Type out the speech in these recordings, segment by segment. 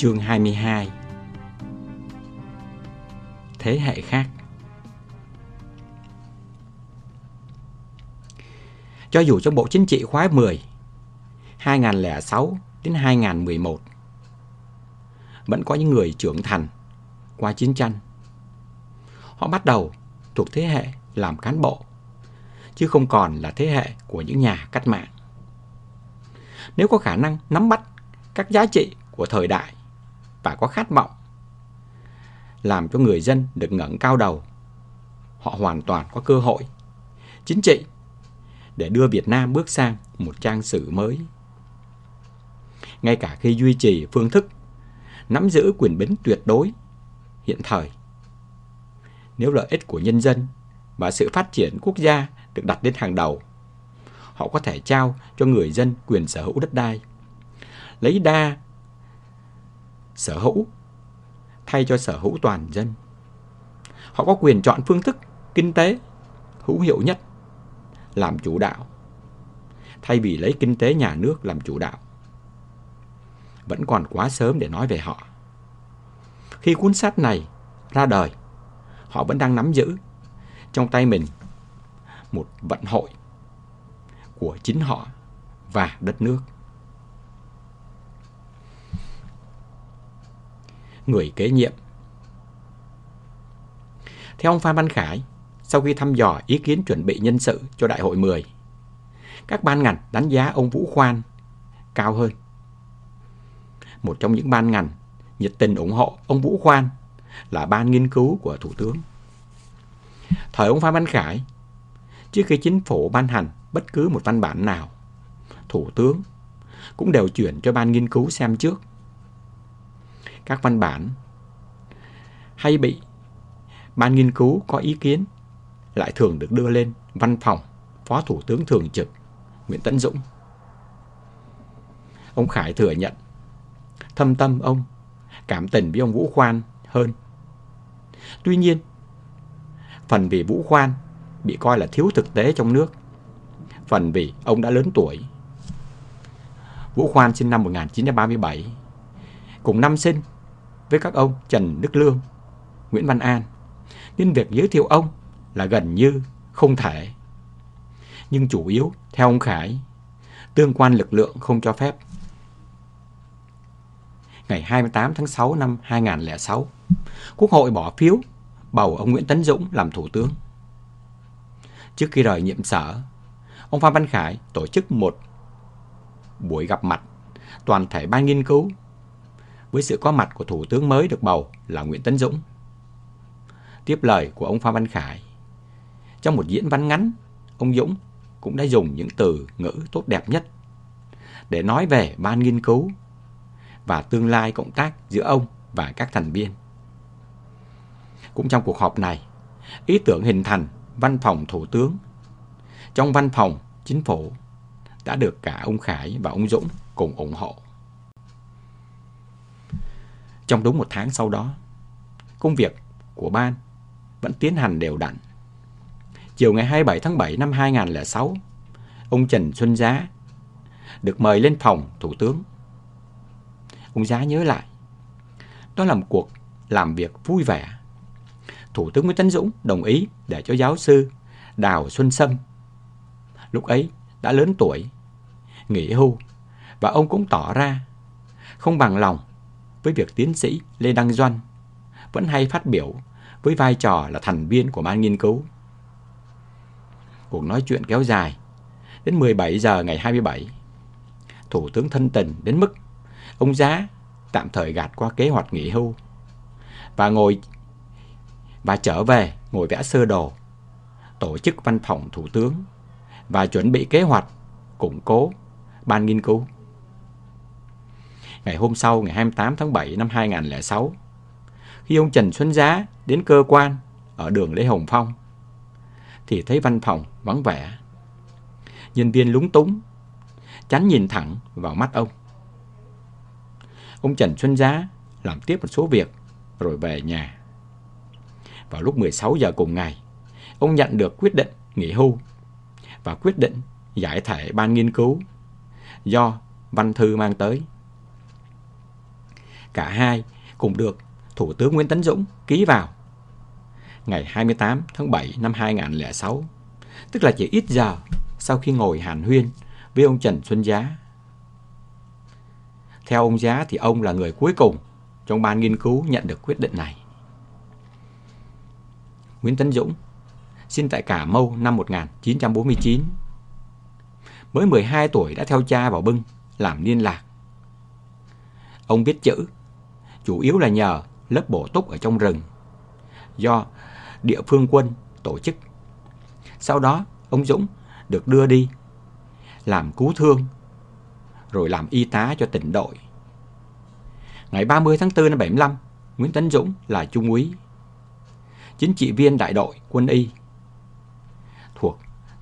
Chương 22 Thế hệ khác Cho dù trong Bộ Chính trị khóa 10 2006 đến 2011 vẫn có những người trưởng thành qua chiến tranh. Họ bắt đầu thuộc thế hệ làm cán bộ, chứ không còn là thế hệ của những nhà cách mạng. Nếu có khả năng nắm bắt các giá trị của thời đại và có khát vọng làm cho người dân được ngẩng cao đầu, họ hoàn toàn có cơ hội chính trị để đưa Việt Nam bước sang một trang sử mới. Ngay cả khi duy trì phương thức nắm giữ quyền bính tuyệt đối hiện thời. Nếu lợi ích của nhân dân và sự phát triển quốc gia được đặt lên hàng đầu, họ có thể trao cho người dân quyền sở hữu đất đai, lấy đa sở hữu thay cho sở hữu toàn dân. Họ có quyền chọn phương thức kinh tế hữu hiệu nhất làm chủ đạo, thay vì lấy kinh tế nhà nước làm chủ đạo vẫn còn quá sớm để nói về họ. Khi cuốn sách này ra đời, họ vẫn đang nắm giữ trong tay mình một vận hội của chính họ và đất nước. Người kế nhiệm Theo ông Phan Văn Khải, sau khi thăm dò ý kiến chuẩn bị nhân sự cho Đại hội 10, các ban ngành đánh giá ông Vũ Khoan cao hơn một trong những ban ngành nhiệt tình ủng hộ ông Vũ Khoan là ban nghiên cứu của Thủ tướng. Thời ông Phan Văn Khải, trước khi chính phủ ban hành bất cứ một văn bản nào, Thủ tướng cũng đều chuyển cho ban nghiên cứu xem trước. Các văn bản hay bị ban nghiên cứu có ý kiến lại thường được đưa lên văn phòng Phó Thủ tướng Thường trực Nguyễn Tấn Dũng. Ông Khải thừa nhận thâm tâm ông, cảm tình với ông Vũ Khoan hơn. Tuy nhiên, phần vì Vũ Khoan bị coi là thiếu thực tế trong nước, phần vì ông đã lớn tuổi. Vũ Khoan sinh năm 1937, cùng năm sinh với các ông Trần Đức Lương, Nguyễn Văn An, nên việc giới thiệu ông là gần như không thể. Nhưng chủ yếu, theo ông Khải, tương quan lực lượng không cho phép ngày 28 tháng 6 năm 2006, Quốc hội bỏ phiếu bầu ông Nguyễn Tấn Dũng làm thủ tướng. Trước khi rời nhiệm sở, ông Phan Văn Khải tổ chức một buổi gặp mặt toàn thể ban nghiên cứu với sự có mặt của thủ tướng mới được bầu là Nguyễn Tấn Dũng. Tiếp lời của ông Phan Văn Khải, trong một diễn văn ngắn, ông Dũng cũng đã dùng những từ ngữ tốt đẹp nhất để nói về ban nghiên cứu và tương lai cộng tác giữa ông và các thành viên. Cũng trong cuộc họp này, ý tưởng hình thành văn phòng thủ tướng trong văn phòng chính phủ đã được cả ông Khải và ông Dũng cùng ủng hộ. Trong đúng một tháng sau đó, công việc của ban vẫn tiến hành đều đặn. Chiều ngày 27 tháng 7 năm 2006, ông Trần Xuân Giá được mời lên phòng thủ tướng Ông Giá nhớ lại. Đó là một cuộc làm việc vui vẻ. Thủ tướng Nguyễn Tấn Dũng đồng ý để cho giáo sư Đào Xuân Sâm lúc ấy đã lớn tuổi, nghỉ hưu và ông cũng tỏ ra không bằng lòng với việc tiến sĩ Lê Đăng Doan vẫn hay phát biểu với vai trò là thành viên của ban nghiên cứu. Cuộc nói chuyện kéo dài đến 17 giờ ngày 27. Thủ tướng thân tình đến mức Ông Giá tạm thời gạt qua kế hoạch nghỉ hưu và ngồi và trở về ngồi vẽ sơ đồ, tổ chức văn phòng thủ tướng và chuẩn bị kế hoạch củng cố ban nghiên cứu. Ngày hôm sau, ngày 28 tháng 7 năm 2006, khi ông Trần Xuân Giá đến cơ quan ở đường Lê Hồng Phong, thì thấy văn phòng vắng vẻ. Nhân viên lúng túng, tránh nhìn thẳng vào mắt ông. Ông Trần Xuân Giá làm tiếp một số việc rồi về nhà. Vào lúc 16 giờ cùng ngày, ông nhận được quyết định nghỉ hưu và quyết định giải thể ban nghiên cứu do Văn Thư mang tới. Cả hai cùng được Thủ tướng Nguyễn Tấn Dũng ký vào ngày 28 tháng 7 năm 2006, tức là chỉ ít giờ sau khi ngồi hàn huyên với ông Trần Xuân Giá. Theo ông Giá thì ông là người cuối cùng trong ban nghiên cứu nhận được quyết định này. Nguyễn Tấn Dũng sinh tại Cà Mau năm 1949. Mới 12 tuổi đã theo cha vào bưng làm liên lạc. Ông biết chữ, chủ yếu là nhờ lớp bổ túc ở trong rừng do địa phương quân tổ chức. Sau đó, ông Dũng được đưa đi làm cứu thương rồi làm y tá cho tỉnh đội. Ngày 30 tháng 4 năm 75, Nguyễn Tấn Dũng là trung úy, chính trị viên đại đội quân y thuộc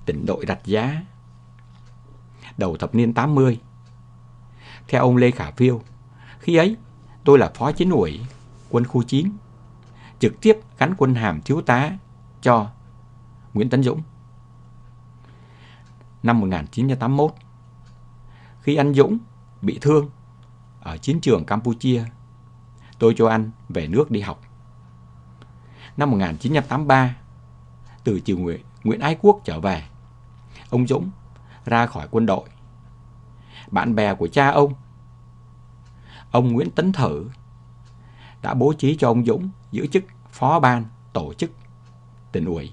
tỉnh đội Rạch Giá. Đầu thập niên 80, theo ông Lê Khả Phiêu, khi ấy tôi là phó chính ủy quân khu chiến, trực tiếp gắn quân hàm thiếu tá cho Nguyễn Tấn Dũng. Năm 1981, khi anh Dũng bị thương ở chiến trường Campuchia, tôi cho anh về nước đi học. Năm 1983, từ triều Nguyễn, Nguyễn Ái Quốc trở về, ông Dũng ra khỏi quân đội. Bạn bè của cha ông, ông Nguyễn Tấn Thử, đã bố trí cho ông Dũng giữ chức phó ban tổ chức tỉnh ủy.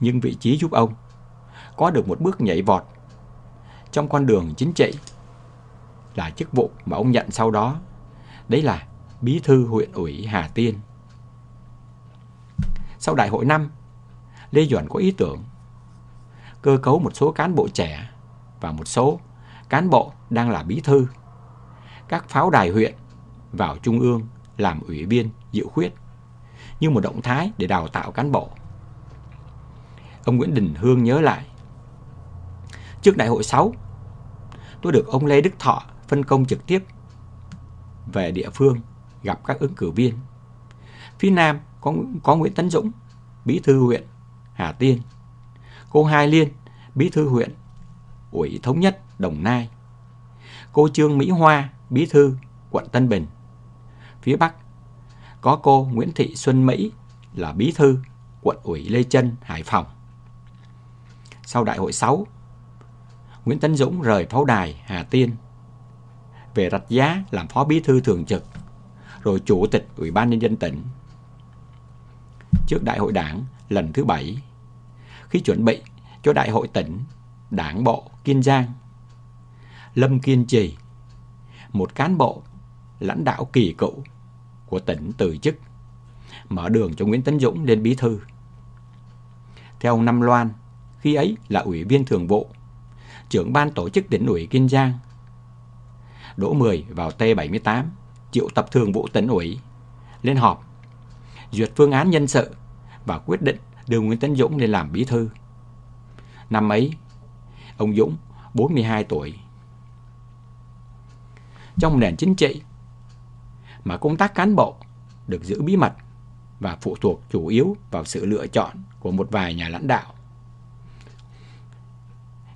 Nhưng vị trí giúp ông có được một bước nhảy vọt trong con đường chính trị là chức vụ mà ông nhận sau đó. Đấy là bí thư huyện ủy Hà Tiên. Sau đại hội năm, Lê Duẩn có ý tưởng cơ cấu một số cán bộ trẻ và một số cán bộ đang là bí thư, các pháo đài huyện vào trung ương làm ủy viên dự khuyết như một động thái để đào tạo cán bộ. Ông Nguyễn Đình Hương nhớ lại. Trước đại hội 6, tôi được ông Lê Đức Thọ phân công trực tiếp về địa phương gặp các ứng cử viên. Phía Nam có, có Nguyễn Tấn Dũng, bí thư huyện Hà Tiên. Cô Hai Liên, bí thư huyện ủy thống nhất Đồng Nai. Cô Trương Mỹ Hoa, bí thư quận Tân Bình. Phía Bắc có cô Nguyễn Thị Xuân Mỹ là bí thư quận ủy Lê Trân, Hải Phòng. Sau đại hội 6, Nguyễn Tấn Dũng rời pháo đài Hà Tiên về Rạch Giá làm phó bí thư thường trực, rồi chủ tịch Ủy ban Nhân dân tỉnh. Trước đại hội đảng lần thứ bảy, khi chuẩn bị cho đại hội tỉnh đảng bộ Kiên Giang, Lâm Kiên Trì, một cán bộ lãnh đạo kỳ cựu của tỉnh từ chức, mở đường cho Nguyễn Tấn Dũng lên bí thư. Theo ông Năm Loan, khi ấy là ủy viên thường vụ, trưởng ban tổ chức tỉnh ủy Kiên Giang. Đỗ Mười vào T78, triệu tập thường vụ tỉnh ủy, lên họp, duyệt phương án nhân sự và quyết định đưa Nguyễn Tấn Dũng lên làm bí thư. Năm ấy, ông Dũng 42 tuổi. Trong nền chính trị, mà công tác cán bộ được giữ bí mật và phụ thuộc chủ yếu vào sự lựa chọn của một vài nhà lãnh đạo.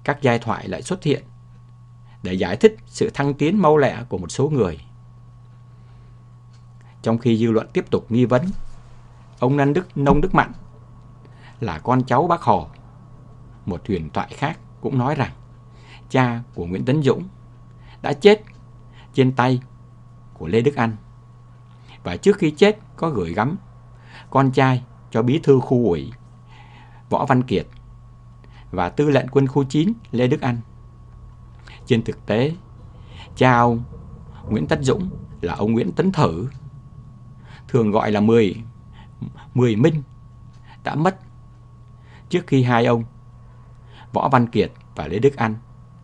Các giai thoại lại xuất hiện để giải thích sự thăng tiến mau lẹ của một số người. Trong khi dư luận tiếp tục nghi vấn, ông Năn Đức Nông Đức Mạnh là con cháu bác Hồ. Một huyền thoại khác cũng nói rằng cha của Nguyễn Tấn Dũng đã chết trên tay của Lê Đức Anh và trước khi chết có gửi gắm con trai cho bí thư khu ủy Võ Văn Kiệt và tư lệnh quân khu 9 Lê Đức Anh. Trên thực tế, cha ông Nguyễn Tất Dũng là ông Nguyễn Tấn Thử, thường gọi là Mười, Mười Minh, đã mất trước khi hai ông Võ Văn Kiệt và Lê Đức Anh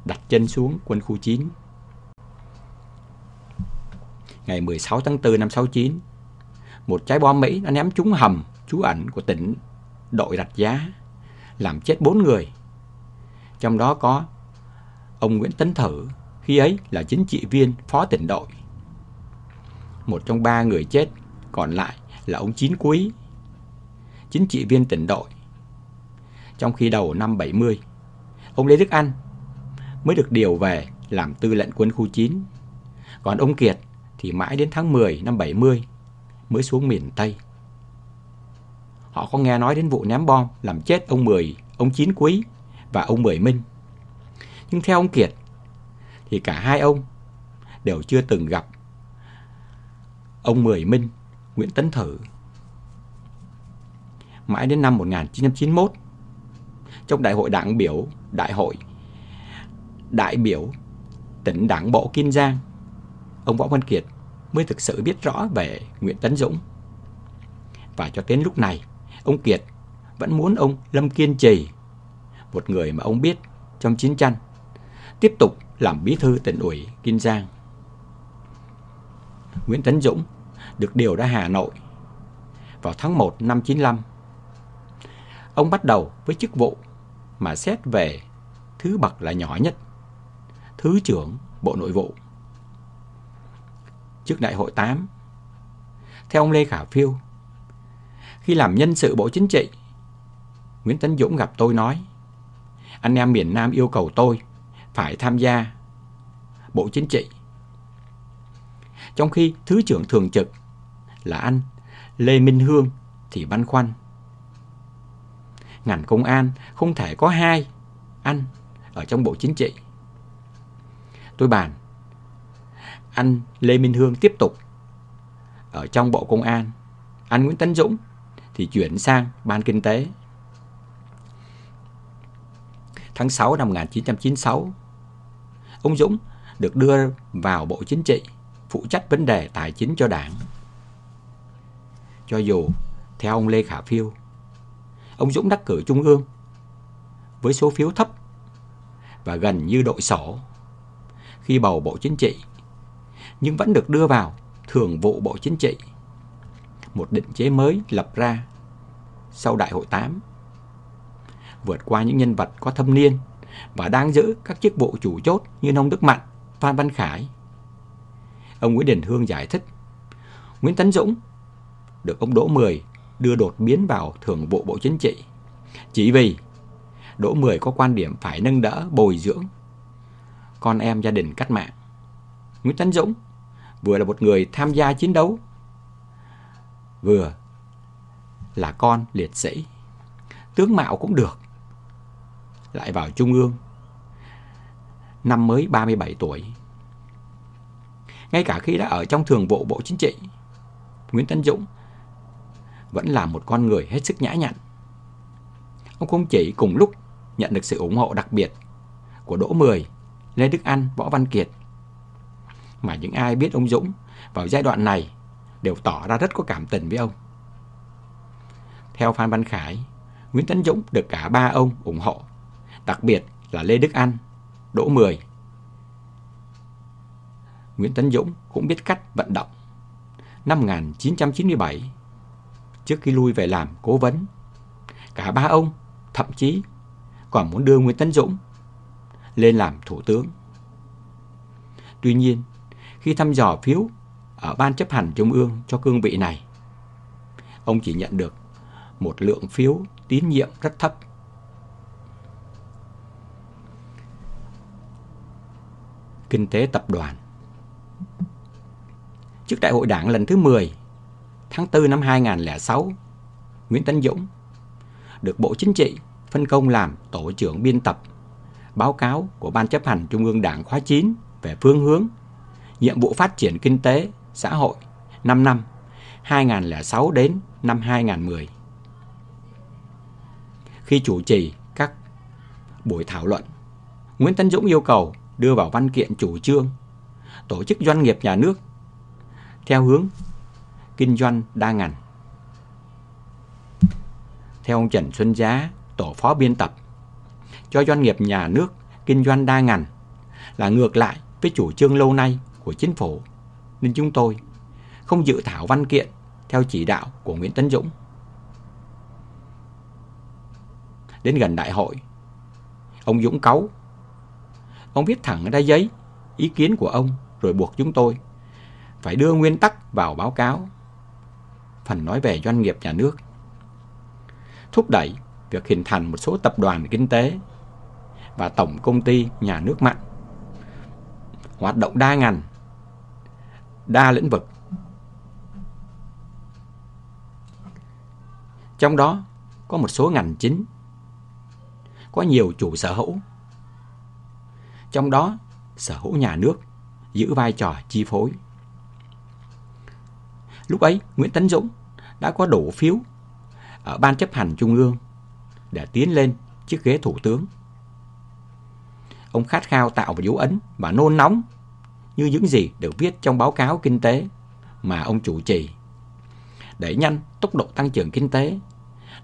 đặt chân xuống quân khu 9 ngày 16 tháng 4 năm 69, một trái bom Mỹ đã ném trúng hầm trú ẩn của tỉnh đội đặt giá, làm chết bốn người. Trong đó có ông Nguyễn Tấn Thử, khi ấy là chính trị viên phó tỉnh đội. Một trong ba người chết, còn lại là ông Chín Quý, chính trị viên tỉnh đội. Trong khi đầu năm 70, ông Lê Đức Anh mới được điều về làm tư lệnh quân khu 9 Còn ông Kiệt thì mãi đến tháng 10 năm 70 mới xuống miền Tây. Họ có nghe nói đến vụ ném bom làm chết ông Mười, ông Chín Quý và ông Mười Minh. Nhưng theo ông Kiệt thì cả hai ông đều chưa từng gặp ông Mười Minh, Nguyễn Tấn Thử. Mãi đến năm 1991, trong đại hội đảng biểu, đại hội đại biểu tỉnh đảng bộ Kiên Giang, ông Võ Văn Kiệt mới thực sự biết rõ về Nguyễn Tấn Dũng. Và cho đến lúc này, ông Kiệt vẫn muốn ông Lâm Kiên Trì, một người mà ông biết trong chiến tranh, tiếp tục làm bí thư tỉnh ủy Kiên Giang. Nguyễn Tấn Dũng được điều ra Hà Nội vào tháng 1 năm 95. Ông bắt đầu với chức vụ mà xét về thứ bậc là nhỏ nhất, Thứ trưởng Bộ Nội vụ. Trước đại hội 8, theo ông Lê Khả Phiêu, khi làm nhân sự Bộ Chính trị, Nguyễn Tấn Dũng gặp tôi nói, anh em miền Nam yêu cầu tôi phải tham gia Bộ Chính trị. Trong khi Thứ trưởng Thường trực là anh Lê Minh Hương thì băn khoăn. Ngành công an không thể có hai anh ở trong Bộ Chính trị. Tôi bàn, anh Lê Minh Hương tiếp tục ở trong Bộ Công an, anh Nguyễn Tấn Dũng thì chuyển sang Ban Kinh tế. Tháng 6 năm 1996, ông Dũng được đưa vào Bộ Chính trị, phụ trách vấn đề tài chính cho đảng. Cho dù, theo ông Lê Khả Phiêu, ông Dũng đắc cử Trung ương với số phiếu thấp và gần như đội sổ khi bầu Bộ Chính trị, nhưng vẫn được đưa vào Thường vụ Bộ Chính trị, một định chế mới lập ra sau Đại hội 8. Vượt qua những nhân vật có thâm niên và đang giữ các chức vụ chủ chốt như Nông Đức Mạnh, Phan Văn Khải. Ông Nguyễn Đình Hương giải thích, Nguyễn Tấn Dũng được ông Đỗ Mười đưa đột biến vào thường vụ Bộ Chính trị. Chỉ vì Đỗ Mười có quan điểm phải nâng đỡ, bồi dưỡng con em gia đình cách mạng. Nguyễn Tấn Dũng vừa là một người tham gia chiến đấu, vừa là con liệt sĩ. Tướng mạo cũng được. Lại vào Trung ương, năm mới 37 tuổi. Ngay cả khi đã ở trong thường vụ Bộ Chính trị, Nguyễn Tấn Dũng vẫn là một con người hết sức nhã nhặn. Ông không chỉ cùng lúc nhận được sự ủng hộ đặc biệt của Đỗ Mười, Lê Đức Anh, Võ Văn Kiệt, mà những ai biết ông Dũng vào giai đoạn này đều tỏ ra rất có cảm tình với ông. Theo Phan Văn Khải, Nguyễn Tấn Dũng được cả ba ông ủng hộ, đặc biệt là Lê Đức Anh, Đỗ Mười. Nguyễn Tấn Dũng cũng biết cách vận động. Năm 1997, trước khi lui về làm cố vấn, cả ba ông thậm chí còn muốn đưa Nguyễn Tấn Dũng lên làm thủ tướng. Tuy nhiên, khi thăm dò phiếu ở Ban chấp hành Trung ương cho cương vị này, ông chỉ nhận được một lượng phiếu tín nhiệm rất thấp. Kinh tế tập đoàn Trước đại hội đảng lần thứ 10, tháng 4 năm 2006, Nguyễn Tấn Dũng được Bộ Chính trị phân công làm tổ trưởng biên tập báo cáo của Ban chấp hành Trung ương Đảng khóa 9 về phương hướng, nhiệm vụ phát triển kinh tế, xã hội 5 năm 2006 đến năm 2010. Khi chủ trì các buổi thảo luận, Nguyễn Tấn Dũng yêu cầu đưa vào văn kiện chủ trương tổ chức doanh nghiệp nhà nước theo hướng kinh doanh đa ngành. Theo ông Trần Xuân Giá, tổ phó biên tập, cho doanh nghiệp nhà nước kinh doanh đa ngành là ngược lại với chủ trương lâu nay của chính phủ, nên chúng tôi không dự thảo văn kiện theo chỉ đạo của Nguyễn Tấn Dũng. Đến gần đại hội, ông Dũng cáu. Ông viết thẳng ra giấy ý kiến của ông rồi buộc chúng tôi phải đưa nguyên tắc vào báo cáo. Phần nói về doanh nghiệp nhà nước. Thúc đẩy việc hình thành một số tập đoàn kinh tế và tổng công ty nhà nước mạnh. Hoạt động đa ngành đa lĩnh vực. Trong đó có một số ngành chính, có nhiều chủ sở hữu. Trong đó, sở hữu nhà nước giữ vai trò chi phối. Lúc ấy, Nguyễn Tấn Dũng đã có đủ phiếu ở Ban chấp hành Trung ương để tiến lên chiếc ghế thủ tướng. Ông khát khao tạo một dấu ấn và nôn nóng như những gì được viết trong báo cáo kinh tế mà ông chủ trì. Đẩy nhanh tốc độ tăng trưởng kinh tế,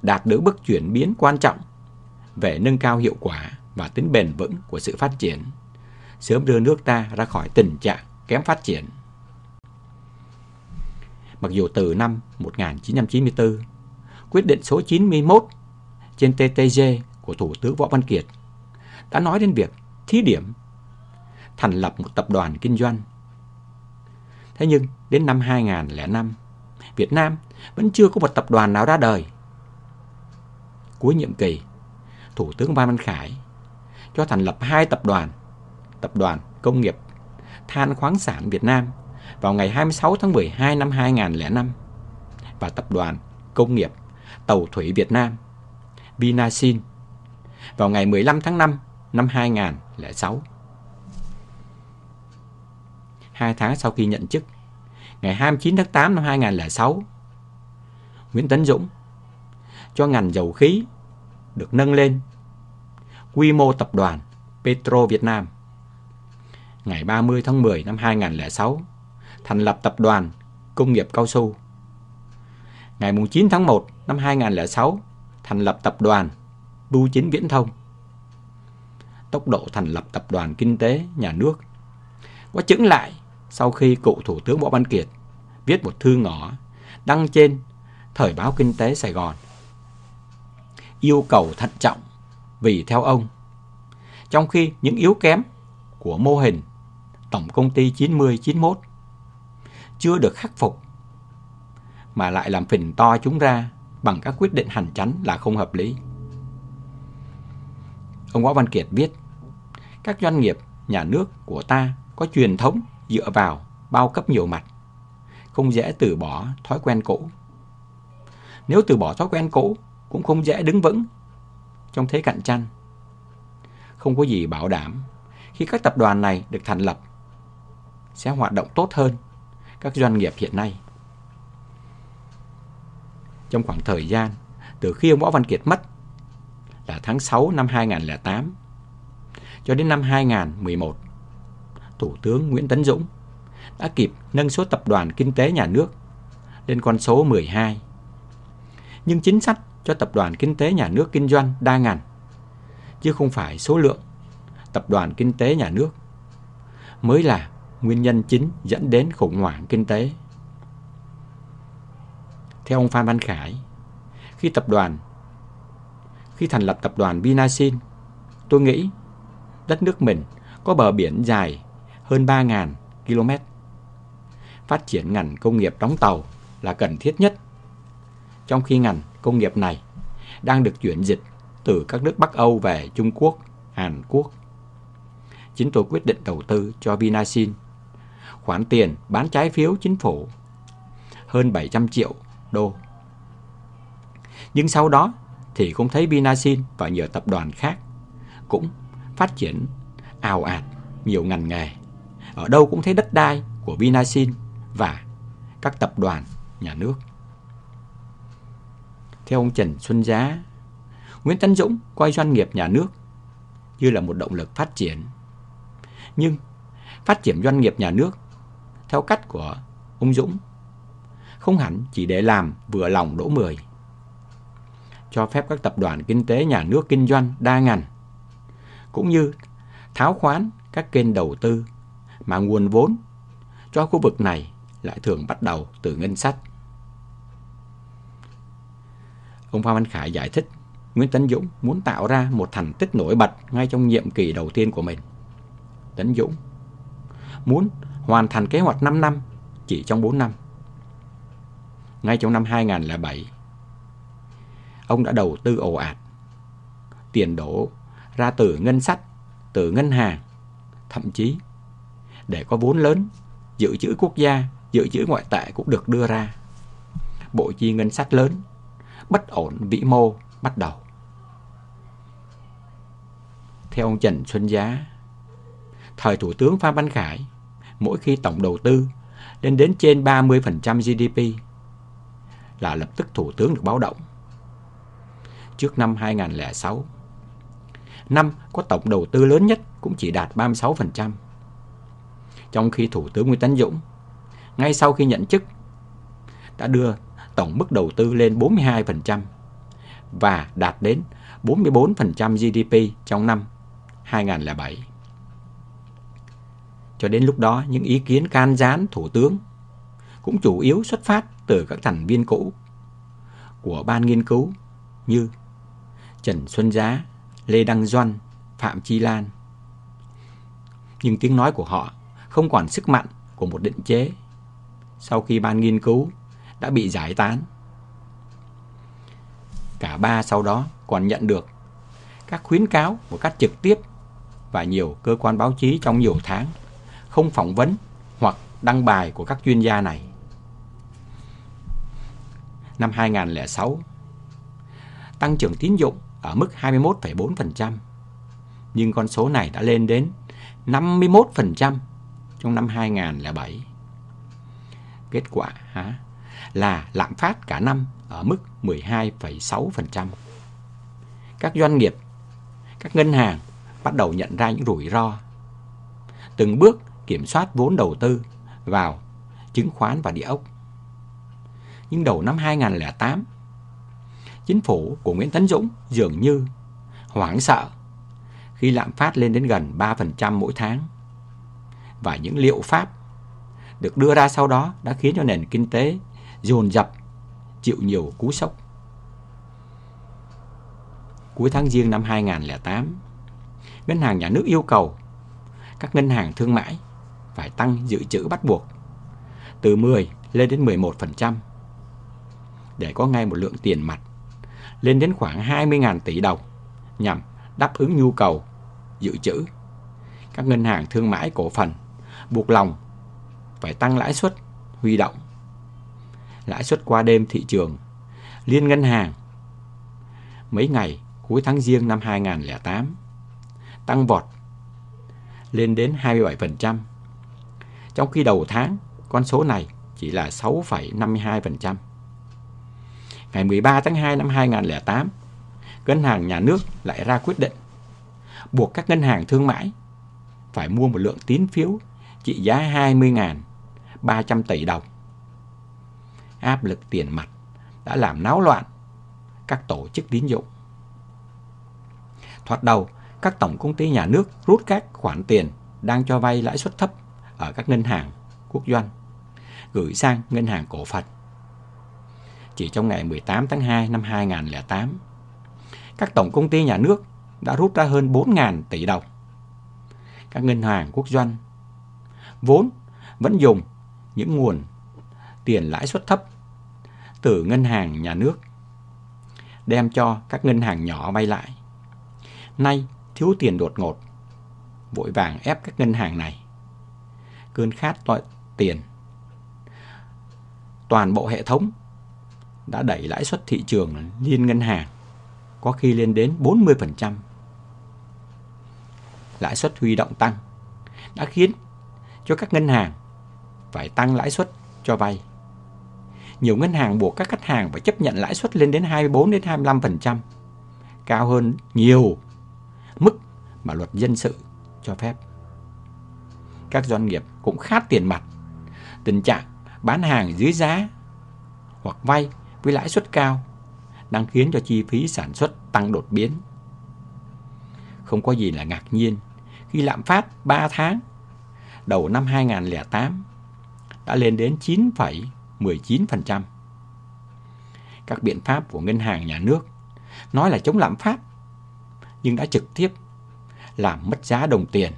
đạt được bước chuyển biến quan trọng về nâng cao hiệu quả và tính bền vững của sự phát triển, sớm đưa nước ta ra khỏi tình trạng kém phát triển. Mặc dù từ năm 1994, quyết định số 91 trên TTG của Thủ tướng Võ Văn Kiệt đã nói đến việc thí điểm thành lập một tập đoàn kinh doanh. Thế nhưng đến năm 2005, Việt Nam vẫn chưa có một tập đoàn nào ra đời. Cuối nhiệm kỳ, Thủ tướng Phan Văn Khải cho thành lập hai tập đoàn, Tập đoàn Công nghiệp Than khoáng sản Việt Nam vào ngày 26 tháng 12 năm 2005 và Tập đoàn Công nghiệp Tàu thủy Việt Nam Vinasin vào ngày 15 tháng 5 năm 2006. 2 tháng sau khi nhận chức, ngày 29 tháng 8 năm 2006, Nguyễn Tấn Dũng cho ngành dầu khí được nâng lên quy mô tập đoàn Petro Việt Nam. Ngày 30 tháng 10 năm 2006, thành lập tập đoàn Công nghiệp Cao su. Ngày 9 tháng 1 năm 2006, thành lập tập đoàn Bưu chính Viễn thông. Tốc độ thành lập tập đoàn kinh tế nhà nước có chứng lại sau khi cựu Thủ tướng Võ Văn Kiệt viết một thư ngỏ đăng trên Thời báo Kinh tế Sài Gòn. Yêu cầu thận trọng vì theo ông, trong khi những yếu kém của mô hình Tổng công ty 90-91 chưa được khắc phục mà lại làm phình to chúng ra bằng các quyết định hành chánh là không hợp lý. Ông Võ Văn Kiệt viết, các doanh nghiệp nhà nước của ta có truyền thống dựa vào bao cấp nhiều mặt, không dễ từ bỏ thói quen cũ. Nếu từ bỏ thói quen cũ, cũng không dễ đứng vững trong thế cạnh tranh. Không có gì bảo đảm khi các tập đoàn này được thành lập sẽ hoạt động tốt hơn các doanh nghiệp hiện nay. Trong khoảng thời gian từ khi ông Võ Văn Kiệt mất là tháng 6 năm 2008 cho đến năm 2011, Thủ tướng Nguyễn Tấn Dũng đã kịp nâng số tập đoàn kinh tế nhà nước lên con số 12. Nhưng chính sách cho tập đoàn kinh tế nhà nước kinh doanh đa ngành, chứ không phải số lượng tập đoàn kinh tế nhà nước mới là nguyên nhân chính dẫn đến khủng hoảng kinh tế. Theo ông Phan Văn Khải, khi tập đoàn khi thành lập tập đoàn Vinasin, tôi nghĩ đất nước mình có bờ biển dài hơn 3.000 km. Phát triển ngành công nghiệp đóng tàu là cần thiết nhất. Trong khi ngành công nghiệp này đang được chuyển dịch từ các nước Bắc Âu về Trung Quốc, Hàn Quốc. Chính tôi quyết định đầu tư cho Vinasin khoản tiền bán trái phiếu chính phủ hơn 700 triệu đô. Nhưng sau đó thì cũng thấy Vinasin và nhiều tập đoàn khác cũng phát triển ào ạt nhiều ngành nghề. Ở đâu cũng thấy đất đai của Vinasin và các tập đoàn nhà nước. Theo ông Trần Xuân Giá, Nguyễn Tấn Dũng coi doanh nghiệp nhà nước như là một động lực phát triển. Nhưng phát triển doanh nghiệp nhà nước theo cách của ông Dũng không hẳn chỉ để làm vừa lòng đỗ mười. Cho phép các tập đoàn kinh tế nhà nước kinh doanh đa ngành, cũng như tháo khoán các kênh đầu tư mà nguồn vốn cho khu vực này lại thường bắt đầu từ ngân sách. Ông Phan Văn Khải giải thích Nguyễn Tấn Dũng muốn tạo ra một thành tích nổi bật ngay trong nhiệm kỳ đầu tiên của mình. Tấn Dũng muốn hoàn thành kế hoạch 5 năm chỉ trong 4 năm. Ngay trong năm 2007, ông đã đầu tư ồ ạt. Tiền đổ ra từ ngân sách, từ ngân hàng, thậm chí để có vốn lớn, dự trữ quốc gia dự trữ ngoại tệ cũng được đưa ra. Bộ chi ngân sách lớn, bất ổn vĩ mô bắt đầu. Theo ông Trần Xuân Giá, thời Thủ tướng Phan Văn Khải, mỗi khi tổng đầu tư lên đến trên 30% GDP là lập tức Thủ tướng được báo động. Trước năm 2006, năm có tổng đầu tư lớn nhất cũng chỉ đạt 36%. Trong khi Thủ tướng Nguyễn Tấn Dũng, ngay sau khi nhận chức, đã đưa tổng mức đầu tư lên 42% và đạt đến 44% GDP trong năm 2007. Cho đến lúc đó, những ý kiến can gián Thủ tướng cũng chủ yếu xuất phát từ các thành viên cũ của ban nghiên cứu như Trần Xuân Giá, Lê Đăng Doan, Phạm Chi Lan. Nhưng tiếng nói của họ không còn sức mạnh của một định chế sau khi ban nghiên cứu đã bị giải tán. Cả ba sau đó còn nhận được các khuyến cáo một cách trực tiếp và nhiều cơ quan báo chí trong nhiều tháng không phỏng vấn hoặc đăng bài của các chuyên gia này. Năm 2006, tăng trưởng tín dụng ở mức 21,4%, nhưng con số này đã lên đến 51% trong năm 2007. Kết quả hả, là lạm phát cả năm ở mức 12,6%. Các doanh nghiệp, các ngân hàng bắt đầu nhận ra những rủi ro. Từng bước kiểm soát vốn đầu tư vào chứng khoán và địa ốc. Nhưng đầu năm 2008, chính phủ của Nguyễn Tấn Dũng dường như hoảng sợ khi lạm phát lên đến gần 3% mỗi tháng. Và những liệu pháp được đưa ra sau đó đã khiến cho nền kinh tế dồn dập chịu nhiều cú sốc. Cuối tháng Giêng năm 2008, Ngân hàng Nhà nước yêu cầu các ngân hàng thương mại phải tăng dự trữ bắt buộc từ 10 lên đến 11% để có ngay một lượng tiền mặt lên đến khoảng 20.000 tỷ đồng nhằm đáp ứng nhu cầu dự trữ. Các ngân hàng thương mại cổ phần buộc lòng phải tăng lãi suất huy động. Lãi suất qua đêm thị trường liên ngân hàng mấy ngày cuối tháng Giêng năm 2008 tăng vọt lên đến 27%. Trong khi đầu tháng, con số này chỉ là 6,52%. Ngày 13 tháng 2 năm 2008, Ngân hàng Nhà nước lại ra quyết định buộc các ngân hàng thương mại phải mua một lượng tín phiếu trị giá 20.300 tỷ đồng. Áp lực tiền mặt đã làm náo loạn các tổ chức tín dụng. Thoạt đầu, các tổng công ty nhà nước rút các khoản tiền đang cho vay lãi suất thấp ở các ngân hàng quốc doanh gửi sang ngân hàng cổ phần. Chỉ trong ngày 18 tháng 2 năm 2008, các tổng công ty nhà nước đã rút ra hơn 4.000 tỷ đồng. Các ngân hàng quốc doanh vốn vẫn dùng những nguồn tiền lãi suất thấp từ ngân hàng nhà nước đem cho các ngân hàng nhỏ vay lại. Nay thiếu tiền đột ngột, vội vàng ép các ngân hàng này. Cơn khát tội tiền. Toàn bộ hệ thống đã đẩy lãi suất thị trường liên ngân hàng có khi lên đến 40%. Lãi suất huy động tăng đã khiến cho các ngân hàng phải tăng lãi suất cho vay. Nhiều ngân hàng buộc các khách hàng phải chấp nhận lãi suất lên đến 24 đến 25%, cao hơn nhiều mức mà luật dân sự cho phép. Các doanh nghiệp cũng khát tiền mặt. Tình trạng bán hàng dưới giá hoặc vay với lãi suất cao đang khiến cho chi phí sản xuất tăng đột biến. Không có gì là ngạc nhiên khi lạm phát 3 tháng đầu năm 2008 đã lên đến 9,19%. Các biện pháp của ngân hàng nhà nước nói là chống lạm phát nhưng đã trực tiếp làm mất giá đồng tiền.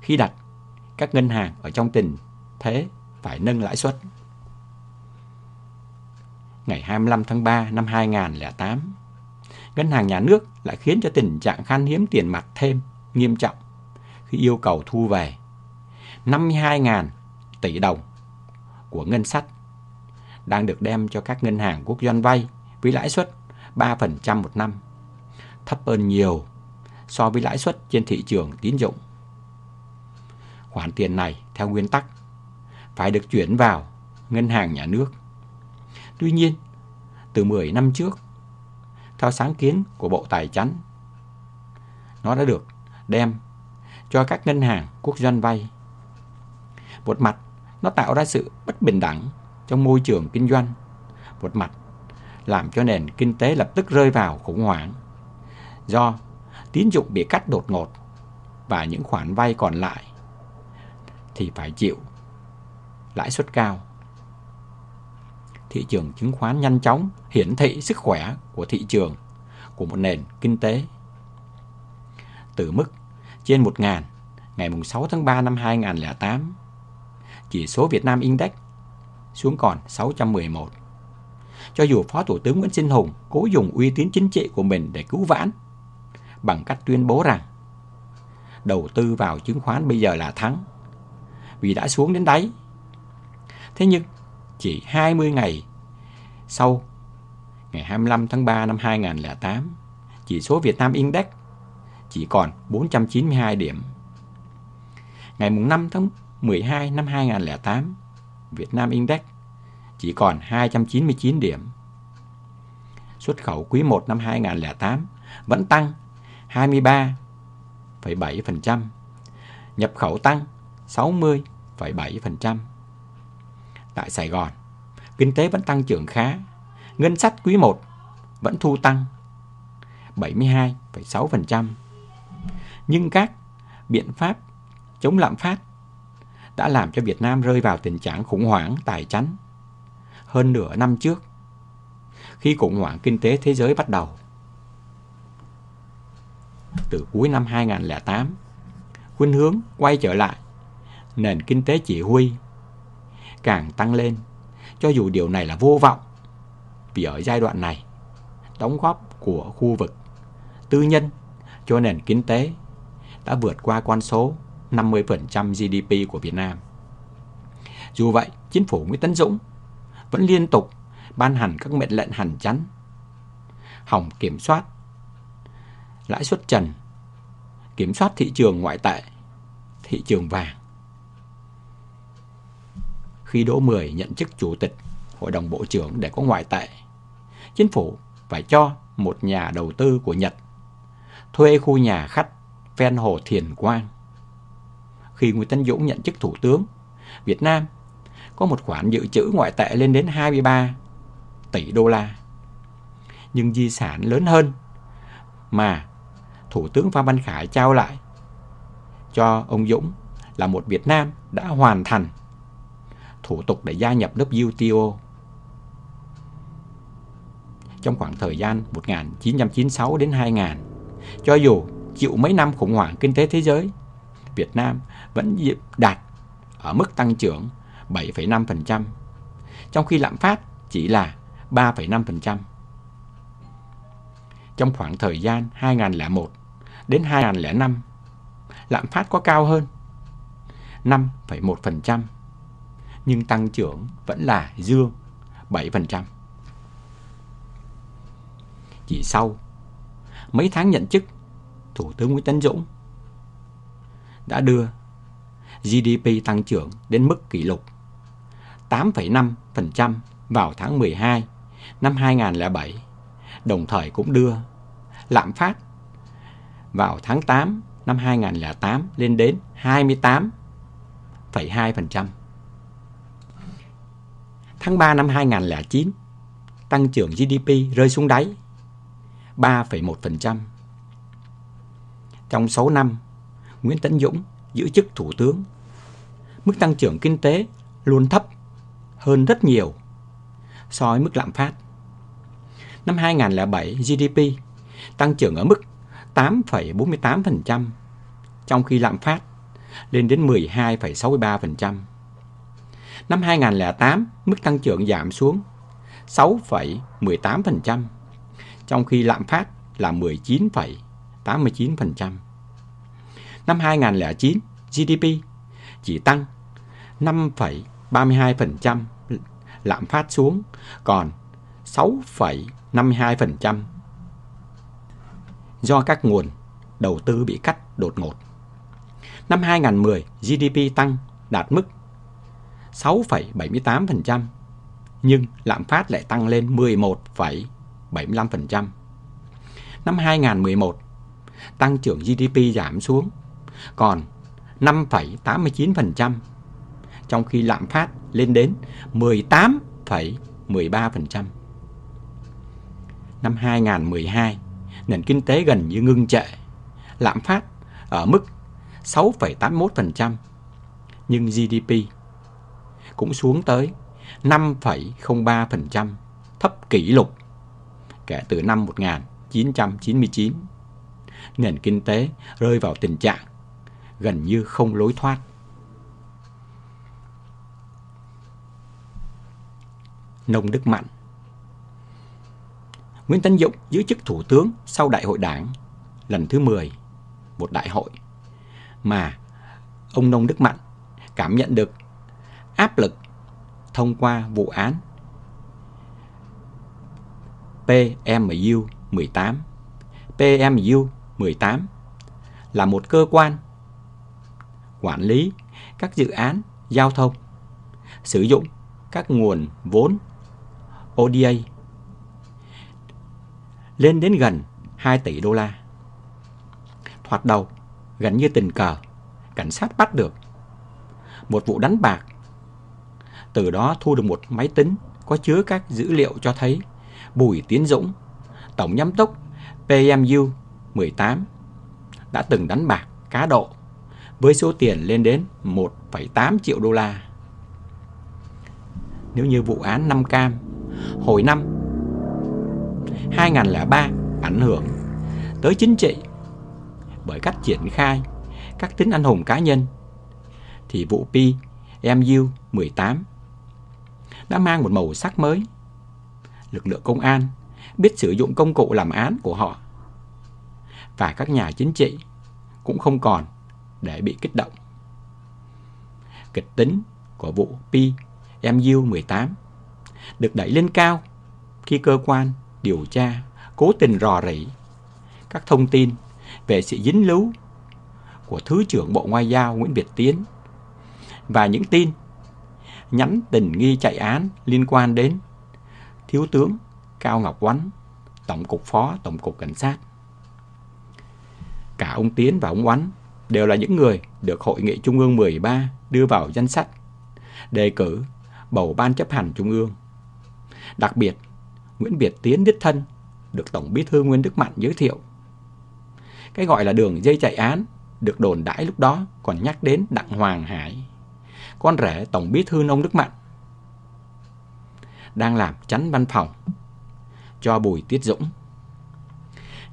Khi đặt các ngân hàng ở trong tình thế phải nâng lãi suất. Ngày 25 tháng 3 năm 2008, Ngân hàng Nhà nước lại khiến cho tình trạng khan hiếm tiền mặt thêm nghiêm trọng khi yêu cầu thu về 52.000 tỷ đồng của ngân sách đang được đem cho các ngân hàng quốc doanh vay với lãi suất 3% một năm, thấp hơn nhiều so với lãi suất trên thị trường tín dụng. Khoản tiền này theo nguyên tắc phải được chuyển vào ngân hàng nhà nước. Tuy nhiên, từ 10 năm trước, theo sáng kiến của Bộ Tài chánh, nó đã được đem cho các ngân hàng quốc doanh vay. Một mặt, nó tạo ra sự bất bình đẳng trong môi trường kinh doanh. Một mặt, làm cho nền kinh tế lập tức rơi vào khủng hoảng do tín dụng bị cắt đột ngột và những khoản vay còn lại thì phải chịu lãi suất cao. Thị trường chứng khoán nhanh chóng hiển thị sức khỏe của thị trường của một nền kinh tế. Từ mức trên 1.000 ngày 6 tháng 3 năm 2008, chỉ số Việt Nam Index xuống còn 611. Cho dù Phó Thủ tướng Nguyễn Sinh Hùng cố dùng uy tín chính trị của mình để cứu vãn, bằng cách tuyên bố rằng đầu tư vào chứng khoán bây giờ là thắng, vì đã xuống đến đáy. Thế nhưng, chỉ 20 ngày sau, ngày 25 tháng 3 năm 2008, chỉ số Việt Nam Index chỉ còn 492 điểm. Ngày 5 tháng 12 năm 2008, Việt Nam Index chỉ còn 299 điểm. Xuất khẩu quý 1 năm 2008 vẫn tăng 23,7%, nhập khẩu tăng 60,7%. Tại Sài Gòn, kinh tế vẫn tăng trưởng khá, ngân sách quý 1 vẫn thu tăng 72,6%. Nhưng các biện pháp chống lạm phát đã làm cho Việt Nam rơi vào tình trạng khủng hoảng tài chánh hơn nửa năm trước, khi khủng hoảng kinh tế thế giới bắt đầu. Từ cuối năm 2008, khuynh hướng quay trở lại, nền kinh tế chỉ huy càng tăng lên, cho dù điều này là vô vọng, vì ở giai đoạn này, đóng góp của khu vực tư nhân cho nền kinh tế đã vượt qua con số 50% GDP của Việt Nam. Dù vậy, chính phủ Nguyễn Tấn Dũng vẫn liên tục ban hành các mệnh lệnh hành chắn, hỏng kiểm soát lãi suất trần, kiểm soát thị trường ngoại tệ, thị trường vàng. Khi Đỗ Mười nhận chức chủ tịch Hội đồng Bộ trưởng để có ngoại tệ, chính phủ phải cho một nhà đầu tư của Nhật thuê khu nhà khách ven hồ Thiền Quang. Khi Nguyễn Tấn Dũng nhận chức thủ tướng, Việt Nam có một khoản dự trữ ngoại tệ lên đến 23 tỷ đô la. Nhưng di sản lớn hơn mà Thủ tướng Phan Văn Khải trao lại cho ông Dũng là một Việt Nam đã hoàn thành thủ tục để gia nhập WTO. Trong khoảng thời gian 1996 đến 2000, cho dù chịu mấy năm khủng hoảng kinh tế thế giới, Việt Nam vẫn đạt ở mức tăng trưởng 7,5%, trong khi lạm phát chỉ là 3,5%. Trong khoảng thời gian 2001 đến 2005, lạm phát có cao hơn 5,1%, nhưng tăng trưởng vẫn là dương 7%. Chỉ sau mấy tháng nhận chức, Thủ tướng Nguyễn Tấn Dũng đã đưa GDP tăng trưởng đến mức kỷ lục 8,5% vào tháng 12 năm 2007, đồng thời cũng đưa lạm phát vào tháng 8 năm 2008 lên đến 28,2%. Tháng 3 năm 2009, tăng trưởng GDP rơi xuống đáy 3,1%. Trong 6 năm, Nguyễn Tấn Dũng giữ chức thủ tướng, mức tăng trưởng kinh tế luôn thấp hơn rất nhiều so với mức lạm phát. Năm 2007, GDP tăng trưởng ở mức 8,48%, trong khi lạm phát lên đến 12,63%. Năm 2008, mức tăng trưởng giảm xuống 6,18%, trong khi lạm phát là 19,89%. Năm 2009, GDP chỉ tăng 5,32%, lạm phát xuống còn 6,52% do các nguồn đầu tư bị cắt đột ngột. Năm 2010, GDP tăng đạt mức 6,78%, nhưng lạm phát lại tăng lên 11,75%. Năm 2011, tăng trưởng GDP giảm xuống còn 5,89%, trong khi lạm phát lên đến 18,13%. Năm 2012, nền kinh tế gần như ngưng trệ, lạm phát ở mức 6,81%, nhưng GDP cũng xuống tới 5,03%, thấp kỷ lục kể từ năm 1999. Nền kinh tế rơi vào tình trạng gần như không lối thoát. Nông Đức Mạnh Nguyễn Tân Dũng giữ chức thủ tướng sau đại hội đảng lần thứ 10, một đại hội mà ông Nông Đức Mạnh cảm nhận được áp lực thông qua vụ án PMU 18. PMU 18 là một cơ quan quản lý các dự án giao thông, sử dụng các nguồn vốn ODA lên đến gần 2 tỷ đô la. Thoạt đầu, gần như tình cờ, cảnh sát bắt được một vụ đánh bạc. Từ đó thu được một máy tính có chứa các dữ liệu cho thấy Bùi Tiến Dũng, tổng giám đốc PMU 18, đã từng đánh bạc cá độ với số tiền lên đến 1,8 triệu đô la. Nếu như vụ án Nam Cam hồi năm 2003 ảnh hưởng tới chính trị bởi cách triển khai các tính anh hùng cá nhân thì vụ Pi MU 18 đã mang một màu sắc mới. Lực lượng công an biết sử dụng công cụ làm án của họ và các nhà chính trị cũng không còn để bị kích động. Kịch tính của vụ Pi MU 18 được đẩy lên cao khi cơ quan điều tra cố tình rò rỉ các thông tin về sự dính líu của Thứ trưởng Bộ Ngoại giao Nguyễn Việt Tiến và những tin nhắn tình nghi chạy án liên quan đến Thiếu tướng Cao Ngọc Quánh, Tổng cục Phó Tổng cục Cảnh sát. Cả ông Tiến và ông Quánh đều là những người được Hội nghị Trung ương 13 đưa vào danh sách, đề cử bầu Ban chấp hành Trung ương. Đặc biệt, Nguyễn Việt Tiến đích thân được Tổng bí thư Nguyễn Đức Mạnh giới thiệu. Cái gọi là đường dây chạy án được đồn đãi lúc đó còn nhắc đến Đặng Hoàng Hải, con rể Tổng bí thư Nông Đức Mạnh, đang làm chánh văn phòng cho Bùi Tiết Dũng.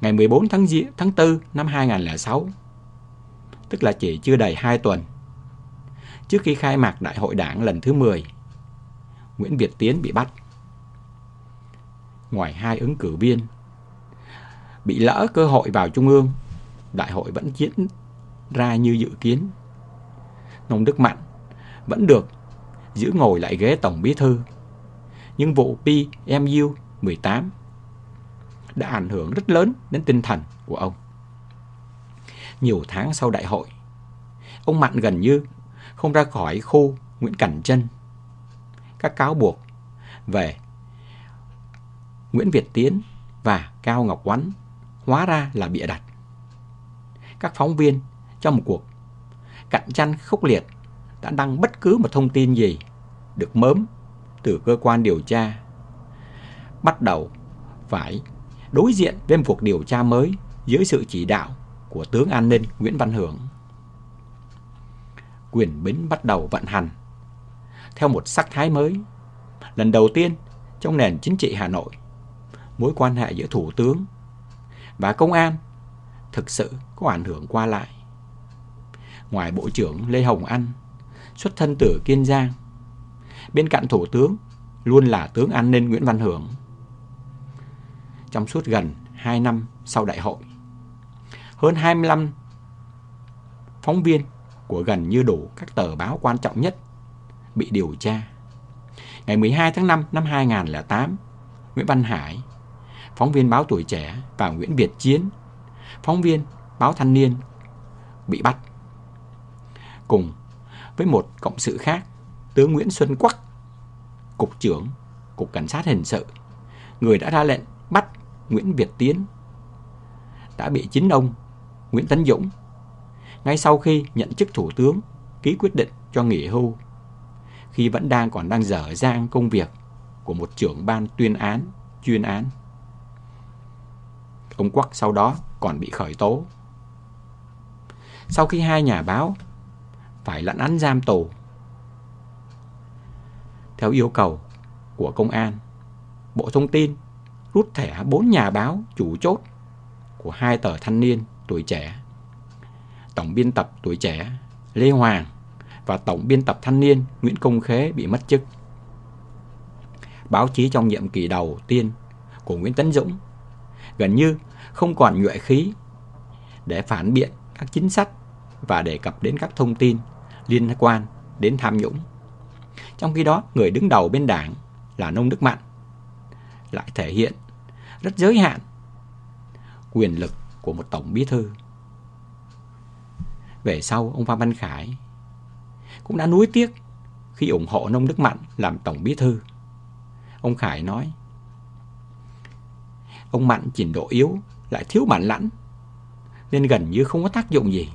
Ngày 14 tháng, tháng 4 năm 2006, tức là chỉ chưa đầy 2 tuần, trước khi khai mạc Đại hội Đảng lần thứ 10, Nguyễn Việt Tiến bị bắt. Ngoài hai ứng cử viên, bị lỡ cơ hội vào Trung ương, Đại hội vẫn diễn ra như dự kiến. Nông Đức Mạnh vẫn được giữ ngồi lại ghế Tổng Bí Thư. Nhưng vụ PMU 18 đã ảnh hưởng rất lớn đến tinh thần của ông. Nhiều tháng sau đại hội, ông Mạnh gần như không ra khỏi khu Nguyễn Cảnh Trân. Các cáo buộc về Nguyễn Việt Tiến và Cao Ngọc Oánh hóa ra là bịa đặt. Các phóng viên trong một cuộc cạnh tranh khốc liệt đã đăng bất cứ một thông tin gì được mớm từ cơ quan điều tra. Bắt đầu phải đối diện với một cuộc điều tra mới dưới sự chỉ đạo của tướng an ninh Nguyễn Văn Hưởng. Quyền bính bắt đầu vận hành theo một sắc thái mới. Lần đầu tiên trong nền chính trị Hà Nội, mối quan hệ giữa thủ tướng và công an thực sự có ảnh hưởng qua lại. Ngoài Bộ trưởng Lê Hồng Anh, xuất thân từ Kiên Giang, bên cạnh Thủ tướng luôn là tướng an ninh Nguyễn Văn Hưởng. Trong suốt gần 2 năm sau đại hội, hơn 25 phóng viên của gần như đủ các tờ báo quan trọng nhất bị điều tra. Ngày 12 tháng 5 năm 2008, Nguyễn Văn Hải, phóng viên báo Tuổi Trẻ và Nguyễn Việt Chiến, phóng viên báo Thanh Niên bị bắt. Cùng với một cộng sự khác, tướng Nguyễn Xuân Quắc, cục trưởng Cục Cảnh sát Hình sự, người đã ra lệnh bắt Nguyễn Việt Tiến, đã bị chính ông Nguyễn Tấn Dũng, ngay sau khi nhận chức thủ tướng, ký quyết định cho nghỉ hưu, khi vẫn đang còn đang dở dang công việc của một trưởng ban tuyên án, chuyên án. Ông Quắc sau đó còn bị khởi tố. Sau khi hai nhà báo phải lặn án giam tù, theo yêu cầu của công an, Bộ Thông tin rút thẻ bốn nhà báo chủ chốt của hai tờ thanh niên tuổi trẻ. Tổng biên tập tuổi trẻ Lê Hoàng và tổng biên tập thanh niên Nguyễn Công Khế bị mất chức. Báo chí trong nhiệm kỳ đầu tiên của Nguyễn Tấn Dũng gần như không còn nhuệ khí để phản biện các chính sách và đề cập đến các thông tin liên quan đến tham nhũng. Trong khi đó, người đứng đầu bên đảng là Nông Đức Mạnh lại thể hiện rất giới hạn quyền lực của một tổng bí thư. Về sau, ông Phan Văn Khải cũng đã nuối tiếc khi ủng hộ Nông Đức Mạnh làm tổng bí thư. Ông Khải nói, ông Mạnh trình độ yếu, lại thiếu bản lãnh, nên gần như không có tác dụng gì.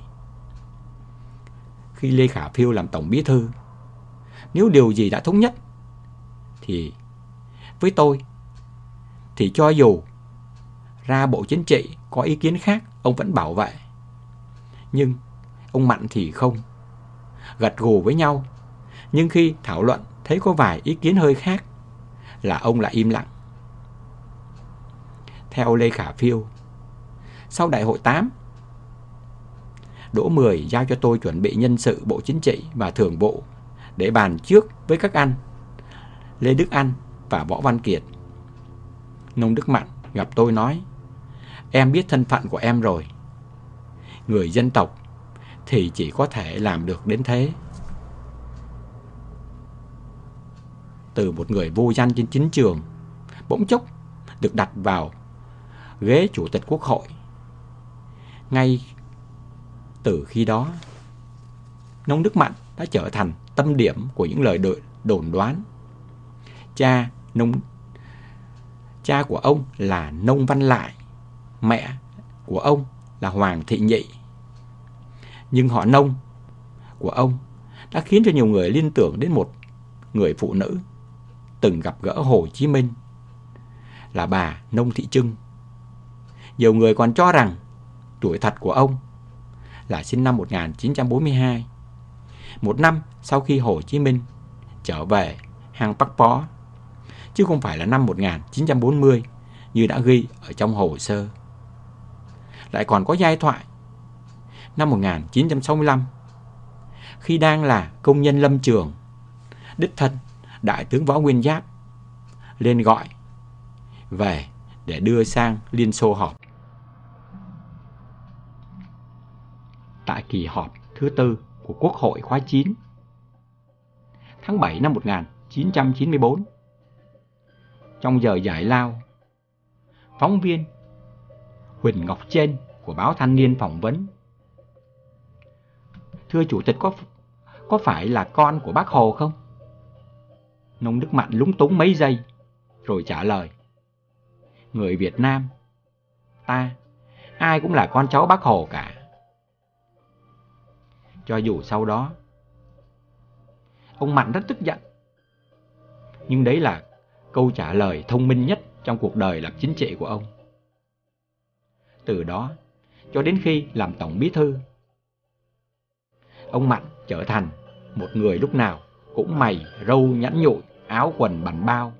Khi Lê Khả Phiêu làm tổng bí thư, nếu điều gì đã thống nhất, thì với tôi, thì cho dù ra Bộ Chính trị có ý kiến khác, ông vẫn bảo vệ. Nhưng ông Mạnh thì không. Gật gù với nhau, nhưng khi thảo luận thấy có vài ý kiến hơi khác, là ông lại im lặng. Theo Lê Khả Phiêu, sau đại hội 8, Đỗ Mười giao cho tôi chuẩn bị nhân sự Bộ Chính trị và Thường vụ để bàn trước với các anh Lê Đức Anh và Võ Văn Kiệt. Nông Đức Mạnh gặp tôi nói Em biết thân phận của em rồi. Người dân tộc thì chỉ có thể làm được đến thế. Từ một người vô danh trên chính trường, bỗng chốc được đặt vào ghế chủ tịch quốc hội. Ngay từ khi đó, Nông Đức Mạnh đã trở thành tâm điểm của những lời đồn đoán. Cha Nông cha của ông là Nông Văn Lại, mẹ của ông là Hoàng Thị Nhị. Nhưng họ Nông của ông đã khiến cho nhiều người liên tưởng đến một người phụ nữ từng gặp gỡ Hồ Chí Minh là bà Nông Thị Trưng. Nhiều người còn cho rằng tuổi thật của ông là sinh năm 1942, một năm sau khi Hồ Chí Minh trở về hang Bắc Bó, chứ không phải là năm 1940 như đã ghi ở trong hồ sơ. Lại còn có giai thoại năm 1965 khi đang là công nhân lâm trường, đích thân đại tướng Võ Nguyên Giáp lên gọi về để đưa sang Liên Xô họp. Tại kỳ họp thứ tư của Quốc hội khóa 9 tháng 7 năm 1994 trong giờ giải lao phóng viên Huỳnh Ngọc Trên của báo Thanh niên phỏng vấn Thưa Chủ tịch, có có phải là con của bác Hồ không? Nông Đức Mạnh lúng túng mấy giây, rồi trả lời Người Việt Nam, ta, ai cũng là con cháu bác Hồ cả cho dù sau đó, ông Mạnh rất tức giận. Nhưng đấy là câu trả lời thông minh nhất trong cuộc đời làm chính trị của ông. Từ đó, cho đến khi làm tổng bí thư, ông Mạnh trở thành một người lúc nào cũng mày râu nhẵn nhụi, áo quần bẩn bao.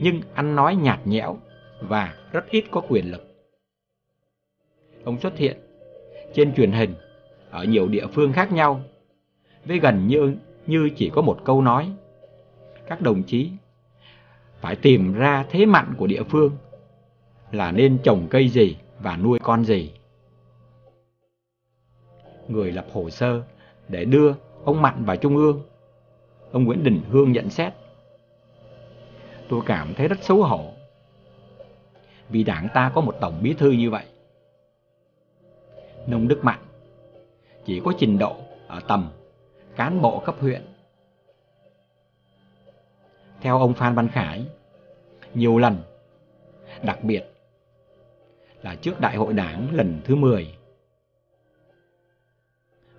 Nhưng ăn nói nhạt nhẽo và rất ít có quyền lực. Ông xuất hiện trên truyền hình ở nhiều địa phương khác nhau, với gần như như chỉ có một câu nói. Các đồng chí phải tìm ra thế mạnh của địa phương là nên trồng cây gì và nuôi con gì. Người lập hồ sơ để đưa ông Mạnh vào Trung ương ông Nguyễn Đình Hương nhận xét. Tôi cảm thấy rất xấu hổ vì đảng ta có một tổng bí thư như vậy. Nông Đức Mạnh chỉ có trình độ ở tầm cán bộ cấp huyện. Theo ông Phan Văn Khải, nhiều lần, đặc biệt là trước đại hội đảng lần thứ 10.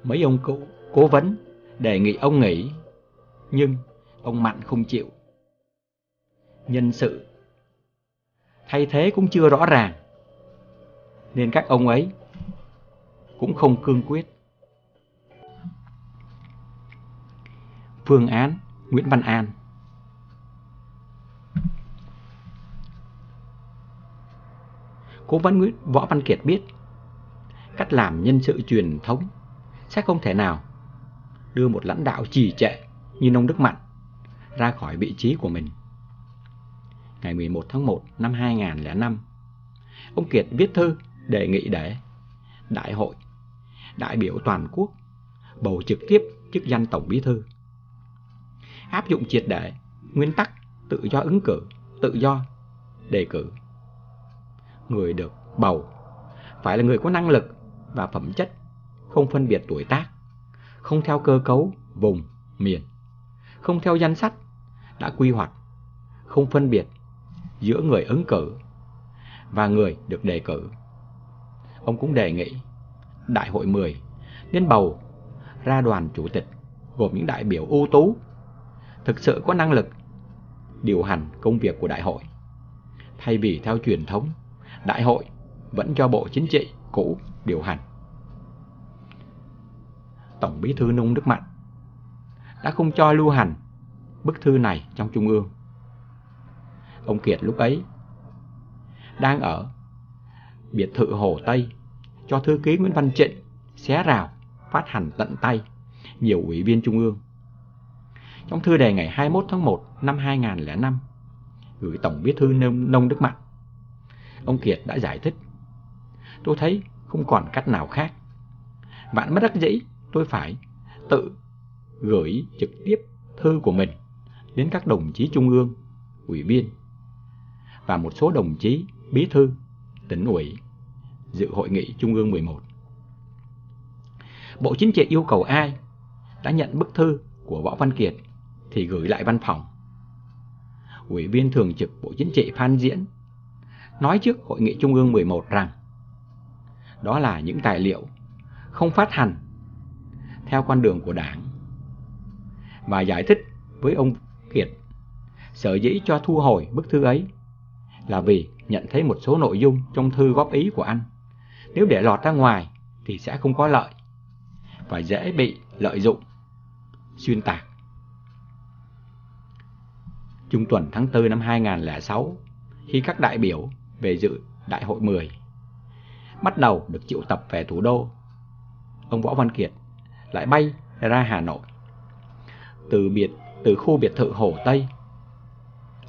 Mấy ông cố, cố vấn đề nghị ông nghỉ, nhưng ông Mạnh không chịu. Nhân sự thay thế cũng chưa rõ ràng, nên các ông ấy cũng không cương quyết. Phương án Nguyễn Văn An Cố vấn Nguyễn Võ Văn Kiệt biết cách làm nhân sự truyền thống sẽ không thể nào đưa một lãnh đạo trì trệ như Nông Đức Mạnh ra khỏi vị trí của mình. Ngày 11 tháng 1 năm 2005, ông Kiệt viết thư đề nghị để Đại hội, đại biểu toàn quốc bầu trực tiếp chức danh Tổng Bí Thư. Áp dụng triệt để nguyên tắc tự do ứng cử, tự do đề cử người được bầu phải là người có năng lực và phẩm chất, không phân biệt tuổi tác, không theo cơ cấu vùng, miền, không theo danh sách đã quy hoạch, không phân biệt giữa người ứng cử và người được đề cử. Ông cũng đề nghị Đại hội 10 nên bầu ra đoàn chủ tịch gồm những đại biểu ưu tú, thực sự có năng lực điều hành công việc của đại hội, thay vì theo truyền thống đại hội vẫn cho Bộ Chính trị cũ điều hành. Tổng bí thư Nông Đức Mạnh đã không cho lưu hành bức thư này trong Trung ương. Ông Kiệt lúc ấy đang ở biệt thự Hồ Tây cho thư ký Nguyễn Văn Trịnh xé rào phát hành tận tay nhiều ủy viên Trung ương. Trong thư đề ngày 21 tháng 1 năm 2005 gửi Tổng bí thư Nông Đức Mạnh Ông Kiệt đã giải thích. Tôi thấy không còn cách nào khác. Vạn mất đắc dĩ, tôi phải tự gửi trực tiếp thư của mình đến các đồng chí trung ương, ủy viên và một số đồng chí bí thư, tỉnh ủy dự hội nghị trung ương 11. Bộ Chính trị yêu cầu ai đã nhận bức thư của Võ Văn Kiệt thì gửi lại văn phòng. Ủy viên thường trực Bộ Chính trị Phan Diễn nói trước Hội nghị Trung ương 11 rằng đó là những tài liệu không phát hành theo con đường của Đảng và giải thích với ông Kiệt sở dĩ cho thu hồi bức thư ấy là vì nhận thấy một số nội dung trong thư góp ý của anh nếu để lọt ra ngoài thì sẽ không có lợi và dễ bị lợi dụng, xuyên tạc. Trung tuần tháng 4 năm 2006, khi các đại biểu về dự Đại hội 10. Bắt đầu được triệu tập về thủ đô. Ông Võ Văn Kiệt lại bay ra Hà Nội. Từ biệt từ khu biệt thự Hồ Tây,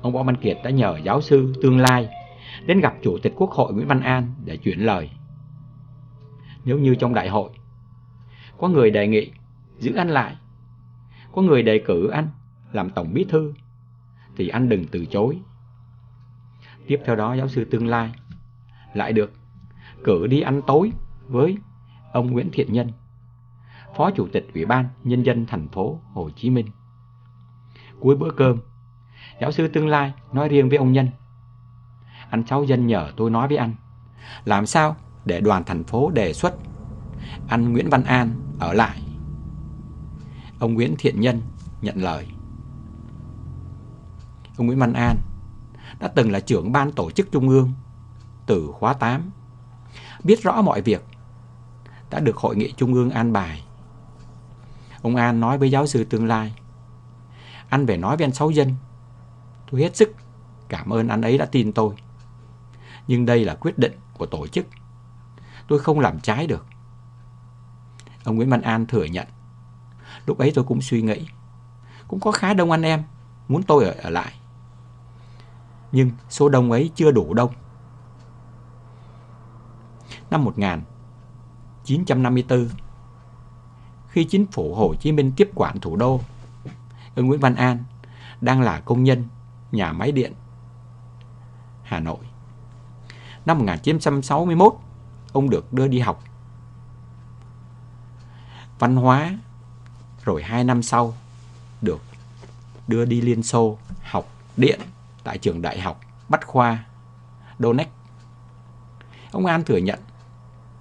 ông Võ Văn Kiệt đã nhờ giáo sư tương lai đến gặp Chủ tịch Quốc hội Nguyễn Văn An để chuyển lời. Nếu như trong đại hội có người đề nghị giữ anh lại, có người đề cử anh làm tổng bí thư, thì anh đừng từ chối. Tiếp theo đó giáo sư tương lai lại được cử đi ăn tối với ông Nguyễn Thiện Nhân, Phó Chủ tịch Ủy ban Nhân dân thành phố Hồ Chí Minh. Cuối bữa cơm, giáo sư tương lai nói riêng với ông Nhân. Anh cháu dân nhờ tôi nói với anh, làm sao để đoàn thành phố đề xuất anh Nguyễn Văn An ở lại. Ông Nguyễn Thiện Nhân nhận lời. Ông Nguyễn Văn An đã từng là trưởng ban tổ chức trung ương từ khóa 8, biết rõ mọi việc, đã được hội nghị trung ương an bài. Ông An nói với giáo sư tương lai, anh về nói với anh Sáu Dân, tôi hết sức cảm ơn anh ấy đã tin tôi. Nhưng đây là quyết định của tổ chức, tôi không làm trái được. Ông Nguyễn Văn An thừa nhận, lúc ấy tôi cũng suy nghĩ, cũng có khá đông anh em muốn tôi ở, ở lại nhưng số đông ấy chưa đủ đông. Năm 1954, khi chính phủ Hồ Chí Minh tiếp quản thủ đô, ông Nguyễn Văn An đang là công nhân nhà máy điện Hà Nội. Năm 1961, ông được đưa đi học văn hóa rồi hai năm sau được đưa đi Liên Xô học điện tại trường đại học Bách Khoa Donetsk. Ông An thừa nhận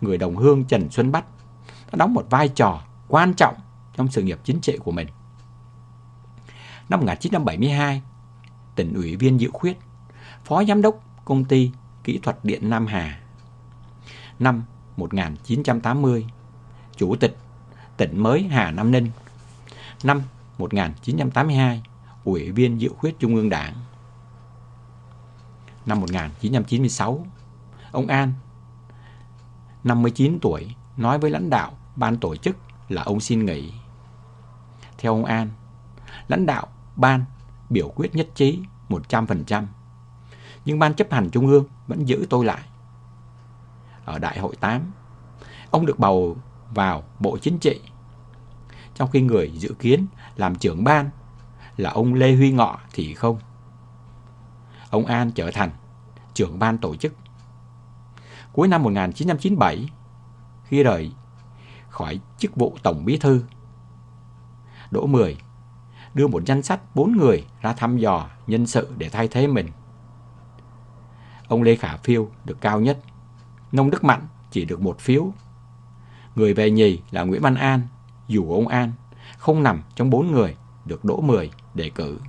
người đồng hương Trần Xuân Bách đã đóng một vai trò quan trọng trong sự nghiệp chính trị của mình. Năm 1972, tỉnh ủy viên Diệu Khuyết, phó giám đốc công ty kỹ thuật điện Nam Hà. Năm 1980, chủ tịch tỉnh mới Hà Nam Ninh. Năm 1982, ủy viên Diệu Khuyết Trung ương Đảng. Năm 1996, ông An, 59 tuổi, nói với lãnh đạo ban tổ chức là ông xin nghỉ. Theo ông An, lãnh đạo ban biểu quyết nhất trí 100%, nhưng ban chấp hành trung ương vẫn giữ tôi lại. Ở đại hội 8, ông được bầu vào Bộ Chính trị, trong khi người dự kiến làm trưởng ban là ông Lê Huy Ngọ thì không. Ông An trở thành trưởng ban tổ chức. Cuối năm 1997, khi rời khỏi chức vụ Tổng Bí Thư, Đỗ Mười đưa một danh sách bốn người ra thăm dò nhân sự để thay thế mình. Ông Lê Khả Phiêu được cao nhất, Nông Đức Mạnh chỉ được một phiếu. Người về nhì là Nguyễn Văn An, dù ông An không nằm trong bốn người được Đỗ Mười đề cử.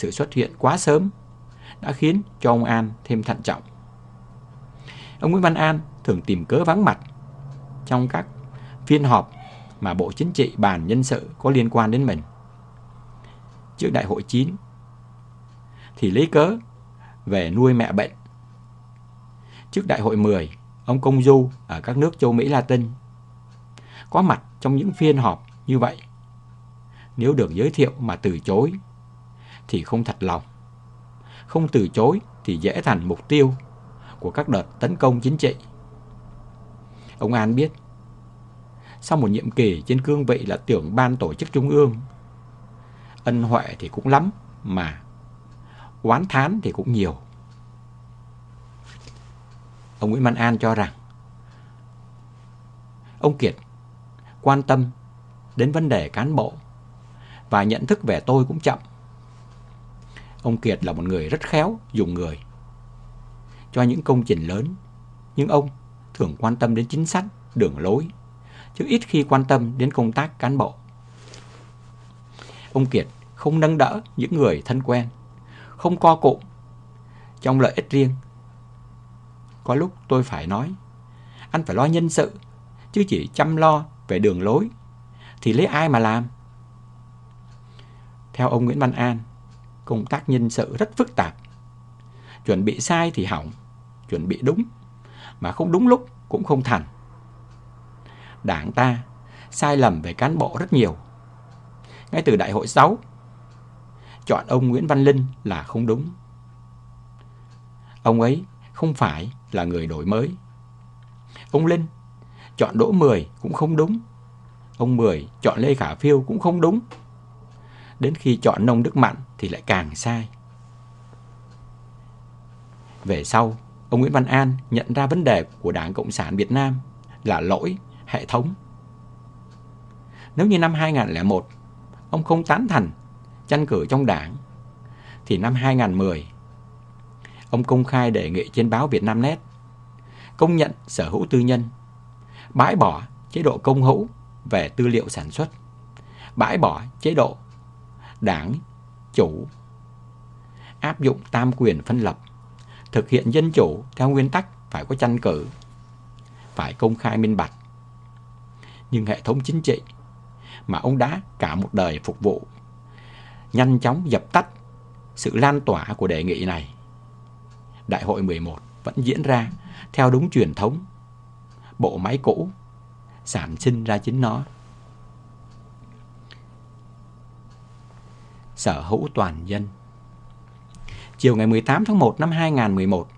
Sự xuất hiện quá sớm đã khiến cho ông An thêm thận trọng. Ông Nguyễn Văn An thường tìm cớ vắng mặt trong các phiên họp mà Bộ Chính trị bàn nhân sự có liên quan đến mình. Trước đại hội 9 thì lấy cớ về nuôi mẹ bệnh. Trước đại hội 10, ông công du ở các nước châu Mỹ Latin có mặt trong những phiên họp như vậy. Nếu được giới thiệu mà từ chối thì không thật lòng. Không từ chối thì dễ thành mục tiêu của các đợt tấn công chính trị. Ông An biết, sau một nhiệm kỳ trên cương vị là trưởng ban tổ chức trung ương, ân huệ thì cũng lắm, mà oán thán thì cũng nhiều. Ông Nguyễn Văn An cho rằng, ông Kiệt quan tâm đến vấn đề cán bộ và nhận thức về tôi cũng chậm. Ông Kiệt là một người rất khéo dùng người cho những công trình lớn, nhưng ông thường quan tâm đến chính sách, đường lối, chứ ít khi quan tâm đến công tác cán bộ. Ông Kiệt không nâng đỡ những người thân quen, không co cụm trong lợi ích riêng. Có lúc tôi phải nói, anh phải lo nhân sự, chứ chỉ chăm lo về đường lối, thì lấy ai mà làm? Theo ông Nguyễn Văn An, công tác nhân sự rất phức tạp. Chuẩn bị sai thì hỏng, chuẩn bị đúng, mà không đúng lúc cũng không thành. Đảng ta sai lầm về cán bộ rất nhiều. Ngay từ đại hội 6, chọn ông Nguyễn Văn Linh là không đúng. Ông ấy không phải là người đổi mới. Ông Linh chọn Đỗ Mười cũng không đúng. Ông Mười chọn Lê Khả Phiêu cũng không đúng. Đến khi chọn Nông Đức Mạnh thì lại càng sai. Về sau, ông Nguyễn Văn An nhận ra vấn đề của Đảng Cộng sản Việt Nam là lỗi hệ thống. Nếu như năm 2001, ông không tán thành tranh cử trong đảng, thì năm 2010, ông công khai đề nghị trên báo Việt Nam Net công nhận sở hữu tư nhân, bãi bỏ chế độ công hữu về tư liệu sản xuất, bãi bỏ chế độ đảng chủ, áp dụng tam quyền phân lập, thực hiện dân chủ theo nguyên tắc phải có tranh cử, phải công khai minh bạch. Nhưng hệ thống chính trị mà ông đã cả một đời phục vụ nhanh chóng dập tắt sự lan tỏa của đề nghị này. Đại hội 11 vẫn diễn ra theo đúng truyền thống, bộ máy cũ sản sinh ra chính nó. Sở hữu toàn dân Chiều ngày 18 tháng 1 năm 2011,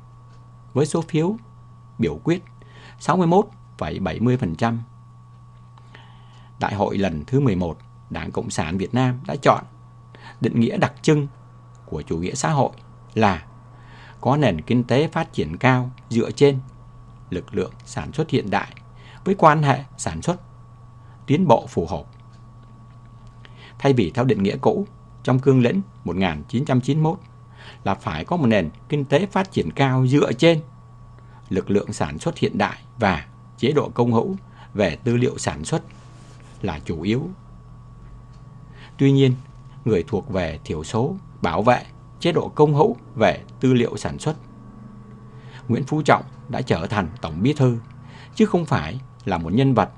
với số phiếu biểu quyết 61,70%, Đại hội lần thứ 11 Đảng Cộng sản Việt Nam đã chọn định nghĩa đặc trưng của chủ nghĩa xã hội là có nền kinh tế phát triển cao dựa trên lực lượng sản xuất hiện đại với quan hệ sản xuất tiến bộ phù hợp. Thay vì theo định nghĩa cũ trong cương lĩnh 1991 là phải có một nền kinh tế phát triển cao dựa trên lực lượng sản xuất hiện đại và chế độ công hữu về tư liệu sản xuất là chủ yếu. Tuy nhiên, người thuộc về thiểu số bảo vệ chế độ công hữu về tư liệu sản xuất. Nguyễn Phú Trọng đã trở thành Tổng Bí Thư, chứ không phải là một nhân vật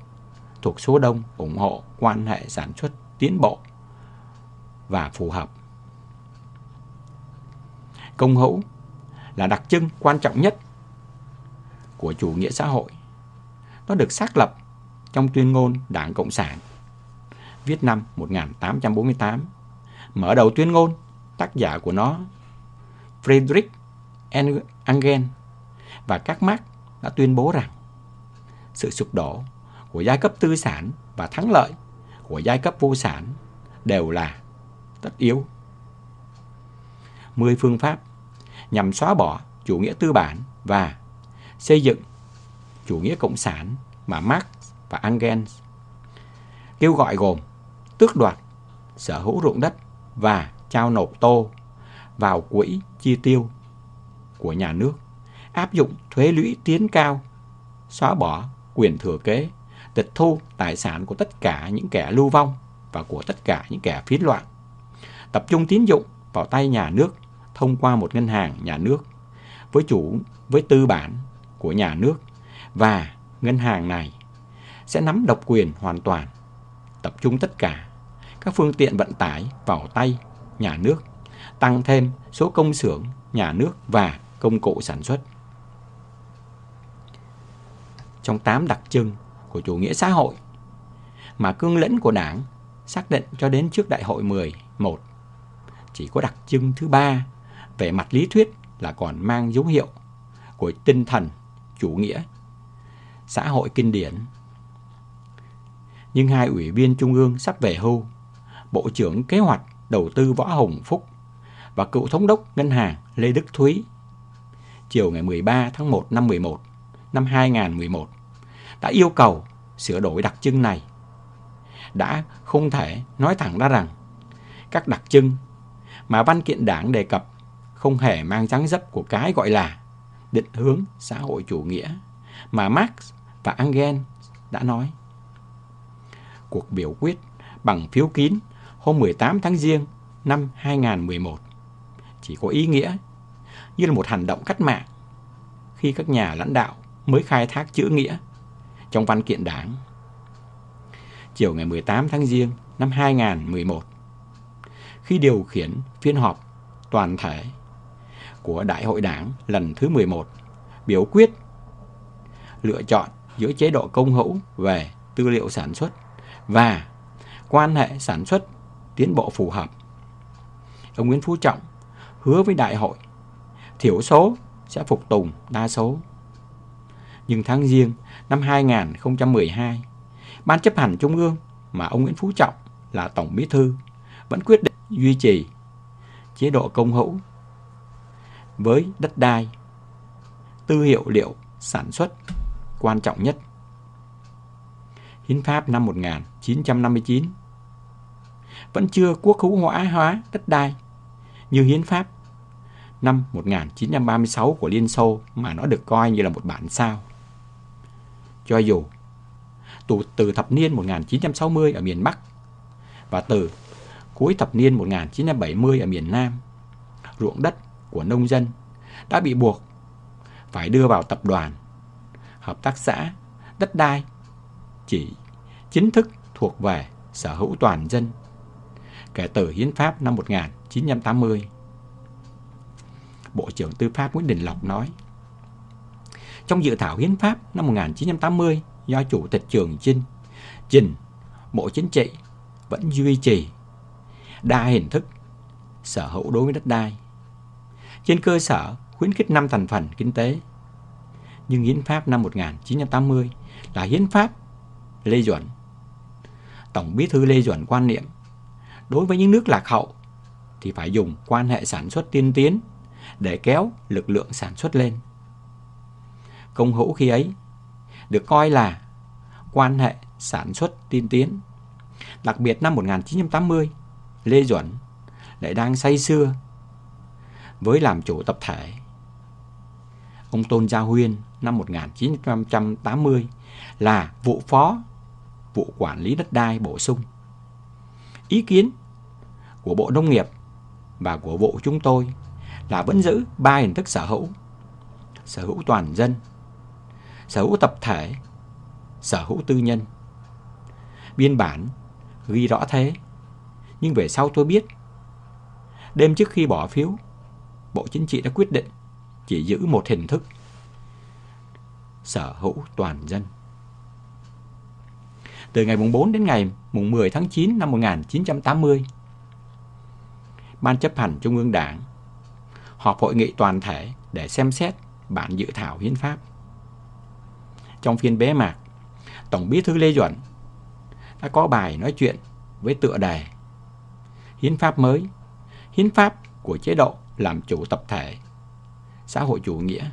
thuộc số đông ủng hộ quan hệ sản xuất tiến bộ và phù hợp. Công hữu là đặc trưng quan trọng nhất của chủ nghĩa xã hội. Nó được xác lập trong tuyên ngôn Đảng Cộng sản viết năm 1848. Mở đầu tuyên ngôn, tác giả của nó Friedrich Engels và các Marx đã tuyên bố rằng sự sụp đổ của giai cấp tư sản và thắng lợi của giai cấp vô sản đều là tất yếu. Mười phương pháp nhằm xóa bỏ chủ nghĩa tư bản và xây dựng chủ nghĩa cộng sản mà Marx và Engels kêu gọi gồm tước đoạt sở hữu ruộng đất và trao nộp tô vào quỹ chi tiêu của nhà nước, áp dụng thuế lũy tiến cao, xóa bỏ quyền thừa kế, tịch thu tài sản của tất cả những kẻ lưu vong và của tất cả những kẻ phiến loạn, tập trung tín dụng vào tay nhà nước thông qua một ngân hàng nhà nước với chủ với tư bản của nhà nước và ngân hàng này sẽ nắm độc quyền hoàn toàn, tập trung tất cả các phương tiện vận tải vào tay nhà nước, tăng thêm số công xưởng nhà nước và công cụ sản xuất. Trong 8 đặc trưng của chủ nghĩa xã hội mà cương lĩnh của đảng xác định cho đến trước đại hội 11 chỉ có đặc trưng thứ ba về mặt lý thuyết là còn mang dấu hiệu của tinh thần chủ nghĩa xã hội kinh điển. Nhưng hai ủy viên trung ương sắp về hưu, Bộ trưởng Kế hoạch Đầu tư Võ Hồng Phúc và cựu thống đốc ngân hàng Lê Đức Thúy chiều ngày 13 tháng 1 năm 11 năm 2011 đã yêu cầu sửa đổi đặc trưng này. Đã không thể nói thẳng ra rằng các đặc trưng mà văn kiện đảng đề cập không hề mang dáng dấp của cái gọi là định hướng xã hội chủ nghĩa mà Marx và Engels đã nói. Cuộc biểu quyết bằng phiếu kín hôm 18 tháng Giêng năm 2011 chỉ có ý nghĩa như là một hành động cách mạng khi các nhà lãnh đạo mới khai thác chữ nghĩa trong văn kiện đảng. Chiều ngày 18 tháng Giêng năm 2011, khi điều khiển phiên họp toàn thể của Đại hội Đảng lần thứ 11 biểu quyết lựa chọn giữa chế độ công hữu về tư liệu sản xuất và quan hệ sản xuất tiến bộ phù hợp. Ông Nguyễn Phú Trọng hứa với đại hội thiểu số sẽ phục tùng đa số. Nhưng tháng riêng năm 2012, Ban chấp hành Trung ương mà ông Nguyễn Phú Trọng là Tổng Bí Thư vẫn quyết định duy trì chế độ công hữu với đất đai, tư hiệu liệu sản xuất quan trọng nhất. Hiến pháp năm 1959 vẫn chưa quốc hữu hóa hóa đất đai như hiến pháp năm 1936 của Liên Xô mà nó được coi như là một bản sao. Cho dù từ, từ thập niên 1960 ở miền Bắc và từ cuối thập niên 1970 ở miền Nam, ruộng đất của nông dân đã bị buộc phải đưa vào tập đoàn, hợp tác xã, đất đai chỉ chính thức thuộc về sở hữu toàn dân kể từ Hiến pháp năm 1980. Bộ trưởng Tư pháp Nguyễn Đình Lộc nói, trong dự thảo Hiến pháp năm 1980 do Chủ tịch Trường Chinh trình Bộ Chính trị vẫn duy trì đa hình thức sở hữu đối với đất đai trên cơ sở khuyến khích năm thành phần kinh tế. Nhưng Hiến pháp năm 1980 là hiến pháp Lê Duẩn Tổng bí thư Lê Duẩn quan niệm, đối với những nước lạc hậu thì phải dùng quan hệ sản xuất tiên tiến để kéo lực lượng sản xuất lên. Công hữu khi ấy được coi là quan hệ sản xuất tiên tiến. Đặc biệt năm 1980, Lê Duẩn lại đang say xưa với làm chủ tập thể. Ông Tôn Gia Huyên năm 1980 là vụ phó vụ quản lý đất đai bổ sung. Ý kiến của Bộ Nông nghiệp và của Bộ chúng tôi là vẫn giữ ba hình thức sở hữu. Sở hữu toàn dân, sở hữu tập thể, sở hữu tư nhân. Biên bản ghi rõ thế, nhưng về sau tôi biết, đêm trước khi bỏ phiếu, Bộ Chính trị đã quyết định chỉ giữ một hình thức sở hữu toàn dân. Từ ngày mùng 4 đến ngày mùng 10 tháng 9 năm 1980, Ban chấp hành Trung ương Đảng họp hội nghị toàn thể để xem xét bản dự thảo hiến pháp. Trong phiên bế mạc, Tổng bí thư Lê Duẩn đã có bài nói chuyện với tựa đề Hiến pháp mới, hiến pháp của chế độ làm chủ tập thể, xã hội chủ nghĩa.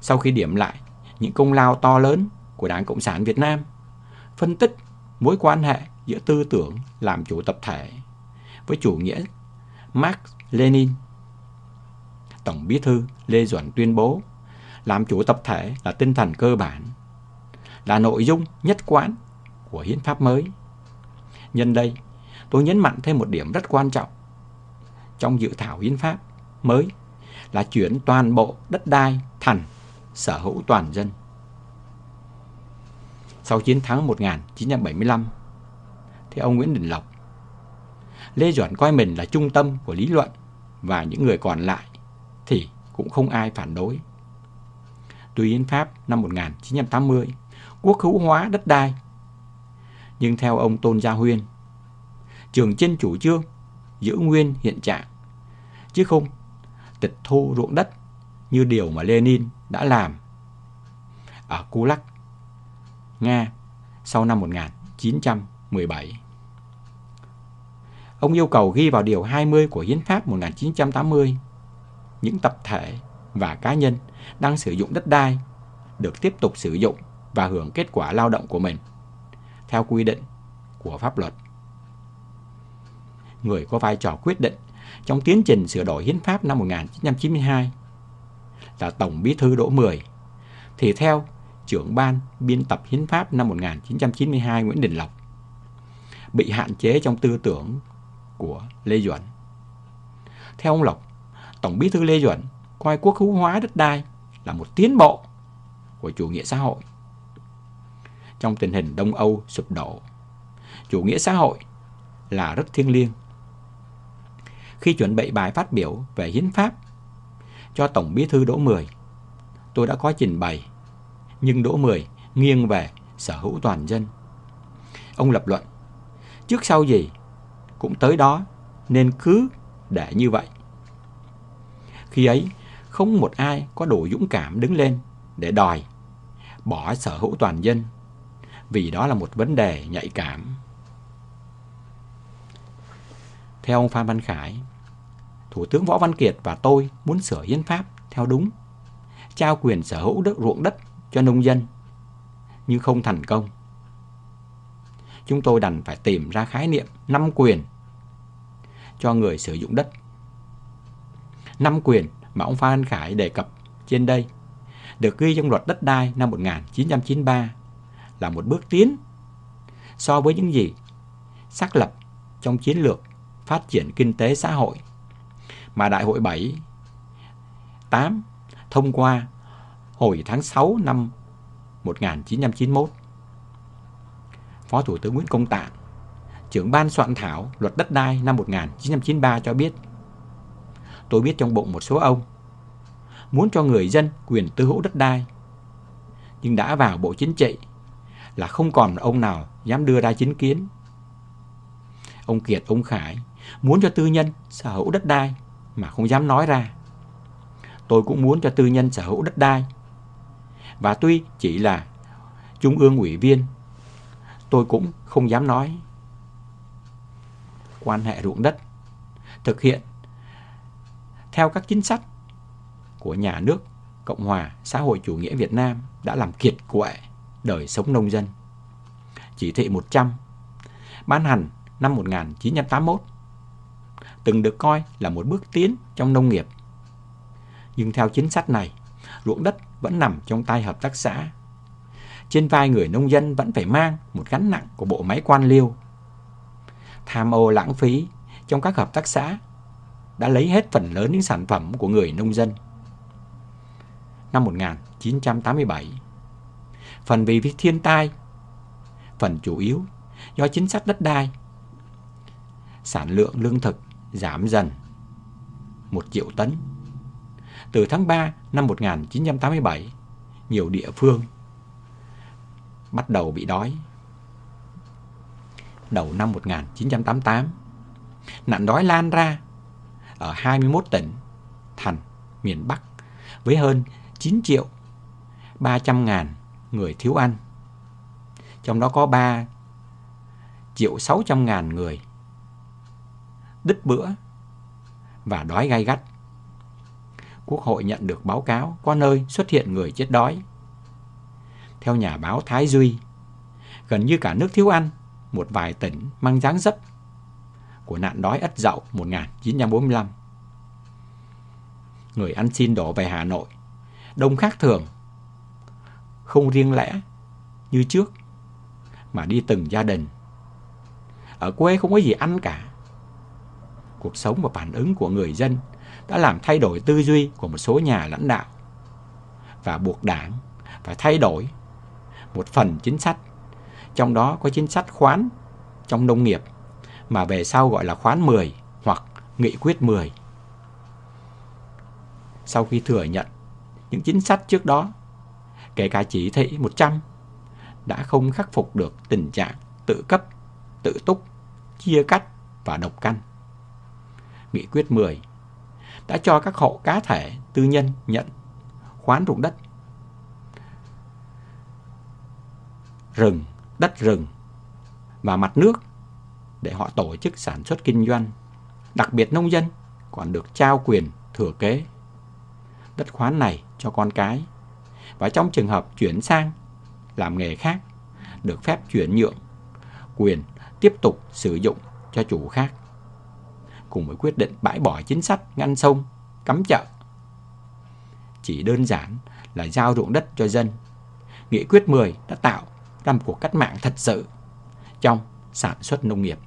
Sau khi điểm lại những công lao to lớn của Đảng Cộng sản Việt Nam, phân tích mối quan hệ giữa tư tưởng làm chủ tập thể với chủ nghĩa Marx Lenin. Tổng bí thư Lê Duẩn tuyên bố làm chủ tập thể là tinh thần cơ bản, là nội dung nhất quán của hiến pháp mới. Nhân đây, tôi nhấn mạnh thêm một điểm rất quan trọng trong dự thảo hiến pháp mới là chuyển toàn bộ đất đai thành sở hữu toàn dân. Sau chiến thắng 1975, thì ông Nguyễn Đình Lộc, Lê Duẩn coi mình là trung tâm của lý luận và những người còn lại thì cũng không ai phản đối. Tuy hiến pháp năm 1980 quốc hữu hóa đất đai, nhưng theo ông Tôn Gia Huyên, trường trên chủ trương giữ nguyên hiện trạng, chứ không tịch thu ruộng đất như điều mà Lenin đã làm ở Kulak, Nga sau năm 1917. Ông yêu cầu ghi vào điều 20 của Hiến pháp 1980 những tập thể và cá nhân đang sử dụng đất đai được tiếp tục sử dụng và hưởng kết quả lao động của mình theo quy định của pháp luật. Người có vai trò quyết định trong tiến trình sửa đổi hiến pháp năm 1992 là Tổng Bí thư Đỗ Mười, thì theo trưởng ban biên tập hiến pháp năm 1992 Nguyễn Đình Lộc, bị hạn chế trong tư tưởng của Lê Duẩn. Theo ông Lộc, Tổng Bí thư Lê Duẩn coi quốc hữu hóa đất đai là một tiến bộ của chủ nghĩa xã hội. Trong tình hình Đông Âu sụp đổ, chủ nghĩa xã hội là rất thiêng liêng. Khi chuẩn bị bài phát biểu về hiến pháp cho Tổng Bí thư Đỗ Mười, tôi đã có trình bày, nhưng Đỗ Mười nghiêng về sở hữu toàn dân. Ông lập luận, trước sau gì cũng tới đó nên cứ để như vậy. Khi ấy, không một ai có đủ dũng cảm đứng lên để đòi bỏ sở hữu toàn dân vì đó là một vấn đề nhạy cảm. Theo ông Phan Văn Khải, Thủ tướng Võ Văn Kiệt và tôi muốn sửa hiến pháp theo đúng, trao quyền sở hữu đất ruộng đất cho nông dân, nhưng không thành công. Chúng tôi đành phải tìm ra khái niệm năm quyền cho người sử dụng đất. Năm quyền mà ông Phan Khải đề cập trên đây được ghi trong luật đất đai năm 1993 là một bước tiến so với những gì xác lập trong chiến lược phát triển kinh tế xã hội mà Đại hội 7 8 thông qua hồi tháng 6 năm 1991. Phó Thủ tướng Nguyễn Công Tạng, trưởng ban soạn thảo luật đất đai năm 1993 cho biết Tôi biết trong bụng một số ông muốn cho người dân quyền tư hữu đất đai nhưng đã vào Bộ Chính trị là không còn ông nào dám đưa ra chính kiến. Ông Kiệt, ông Khải muốn cho tư nhân sở hữu đất đai mà không dám nói ra. Tôi cũng muốn cho tư nhân sở hữu đất đai. Và tuy chỉ là Trung ương ủy viên, tôi cũng không dám nói. Quan hệ ruộng đất thực hiện theo các chính sách của nhà nước Cộng hòa xã hội chủ nghĩa Việt Nam đã làm kiệt quệ đời sống nông dân. Chỉ thị 100 ban hành năm 1981 từng được coi là một bước tiến trong nông nghiệp. Nhưng theo chính sách này, ruộng đất vẫn nằm trong tay hợp tác xã. Trên vai người nông dân vẫn phải mang một gánh nặng của bộ máy quan liêu. Tham ô lãng phí trong các hợp tác xã đã lấy hết phần lớn những sản phẩm của người nông dân. Năm 1987, phần vì thiên tai, phần chủ yếu do chính sách đất đai. Sản lượng lương thực giảm dần 1 triệu tấn. Từ tháng 3 năm 1987, nhiều địa phương bắt đầu bị đói. Đầu năm 1988, nạn đói lan ra ở 21 tỉnh thành miền Bắc với hơn 9 triệu 300 ngàn người thiếu ăn. Trong đó có 3 triệu 600 ngàn người đứt bữa và đói gai gắt. Quốc hội nhận được báo cáo có nơi xuất hiện người chết đói. Theo nhà báo Thái Duy, gần như cả nước thiếu ăn, một vài tỉnh mang dáng dấp của nạn đói Ất Dậu 1945. Người ăn xin đổ về Hà Nội, đông khác thường, không riêng lẽ như trước, mà đi từng gia đình. Ở quê không có gì ăn cả. Cuộc sống và phản ứng của người dân đã làm thay đổi tư duy của một số nhà lãnh đạo. Và buộc đảng phải thay đổi một phần chính sách, trong đó có chính sách khoán trong nông nghiệp mà về sau gọi là khoán 10 hoặc nghị quyết 10. Sau khi thừa nhận những chính sách trước đó, kể cả chỉ thị 100, đã không khắc phục được tình trạng tự cấp, tự túc, chia cắt và độc canh Nghị quyết 10 đã cho các hộ cá thể tư nhân nhận khoán ruộng đất, rừng, đất rừng và mặt nước để họ tổ chức sản xuất kinh doanh. Đặc biệt nông dân còn được trao quyền thừa kế đất khoán này cho con cái. Và trong trường hợp chuyển sang làm nghề khác, được phép chuyển nhượng quyền tiếp tục sử dụng cho chủ khác. Cùng với quyết định bãi bỏ chính sách ngăn sông, cấm chợ. Chỉ đơn giản là giao ruộng đất cho dân. Nghị quyết 10 đã tạo ra một cuộc cách mạng thật sự trong sản xuất nông nghiệp.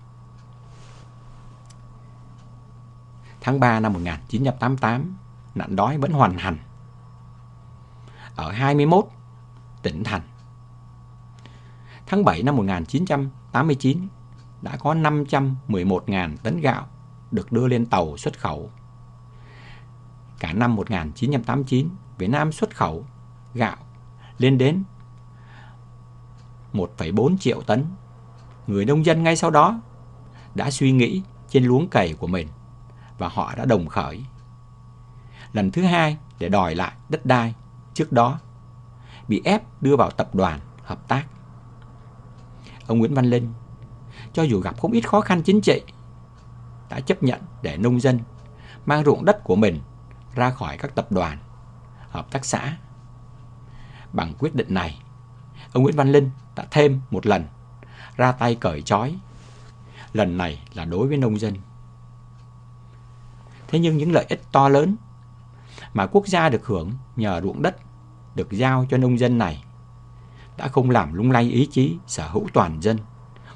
Tháng 3 năm 1988, nạn đói vẫn hoàn hành. Ở 21 tỉnh thành. Tháng 7 năm 1989 đã có 511.000 tấn gạo được đưa lên tàu xuất khẩu. Cả năm 1989, Việt Nam xuất khẩu gạo lên đến 1,4 triệu tấn. Người nông dân ngay sau đó đã suy nghĩ trên luống cày của mình và họ đã đồng khởi. Lần thứ hai để đòi lại đất đai trước đó bị ép đưa vào tập đoàn hợp tác. Ông Nguyễn Văn Linh cho dù gặp không ít khó khăn chính trị đã chấp nhận để nông dân mang ruộng đất của mình ra khỏi các tập đoàn, hợp tác xã. Bằng quyết định này, ông Nguyễn Văn Linh đã thêm một lần ra tay cởi trói. Lần này là đối với nông dân. Thế nhưng những lợi ích to lớn mà quốc gia được hưởng nhờ ruộng đất được giao cho nông dân này đã không làm lung lay ý chí sở hữu toàn dân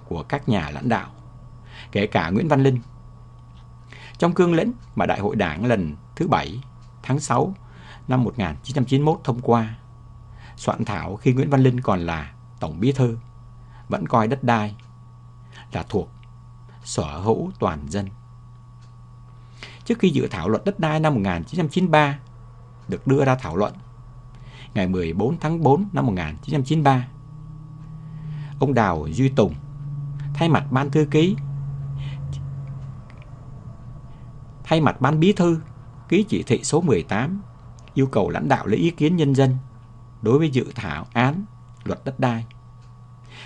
của các nhà lãnh đạo, kể cả Nguyễn Văn Linh. Trong cương lĩnh mà Đại hội Đảng lần thứ bảy tháng 6 năm 1991 thông qua, soạn thảo khi Nguyễn Văn Linh còn là Tổng Bí Thư, vẫn coi đất đai là thuộc sở hữu toàn dân trước khi dự thảo luật đất đai năm 1993 được đưa ra thảo luận ngày 14 tháng 4 năm 1993. Ông Đào Duy Tùng thay mặt ban thư ký thay mặt ban bí thư ký chỉ thị số 18 yêu cầu lãnh đạo lấy ý kiến nhân dân đối với dự thảo án luật đất đai.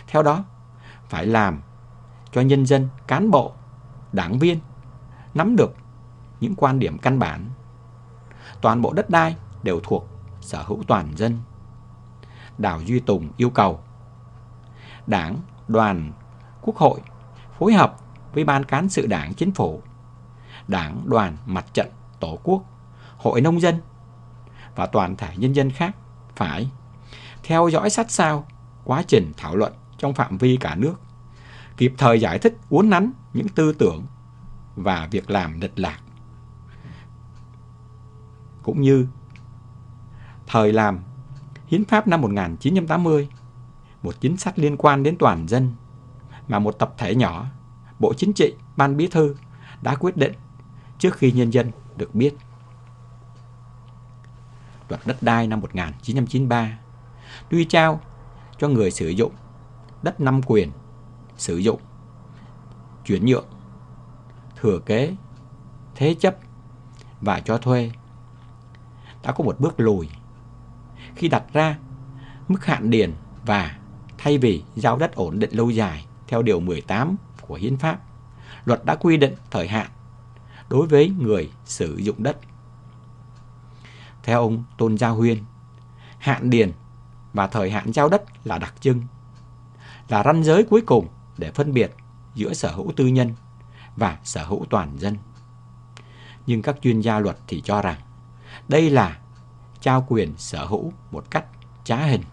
Theo đó, phải làm cho nhân dân, cán bộ, đảng viên nắm được những quan điểm căn bản. Toàn bộ đất đai đều thuộc sở hữu toàn dân. Đào Duy Tùng yêu cầu Đảng, đoàn, quốc hội phối hợp với Ban Cán sự Đảng Chính phủ, Đảng, đoàn, mặt trận, tổ quốc, hội nông dân và toàn thể nhân dân khác phải theo dõi sát sao quá trình thảo luận trong phạm vi cả nước, kịp thời giải thích uốn nắn những tư tưởng và việc làm lệch lạc. Cũng như thời làm Hiến pháp năm 1980, một chính sách liên quan đến toàn dân mà một tập thể nhỏ, Bộ Chính trị, Ban Bí thư đã quyết định trước khi nhân dân được biết. Luật đất đai năm 1993 tuy trao cho người sử dụng đất năm quyền sử dụng, chuyển nhượng, thừa kế, thế chấp và cho thuê đã có một bước lùi khi đặt ra mức hạn điền và thay vì giao đất ổn định lâu dài theo điều 18 của Hiến pháp, luật đã quy định thời hạn đối với người sử dụng đất. Theo ông Tôn Gia Huyên, hạn điền và thời hạn giao đất là đặc trưng, là ranh giới cuối cùng để phân biệt giữa sở hữu tư nhân và sở hữu toàn dân. Nhưng các chuyên gia luật thì cho rằng đây là trao quyền sở hữu một cách trá hình.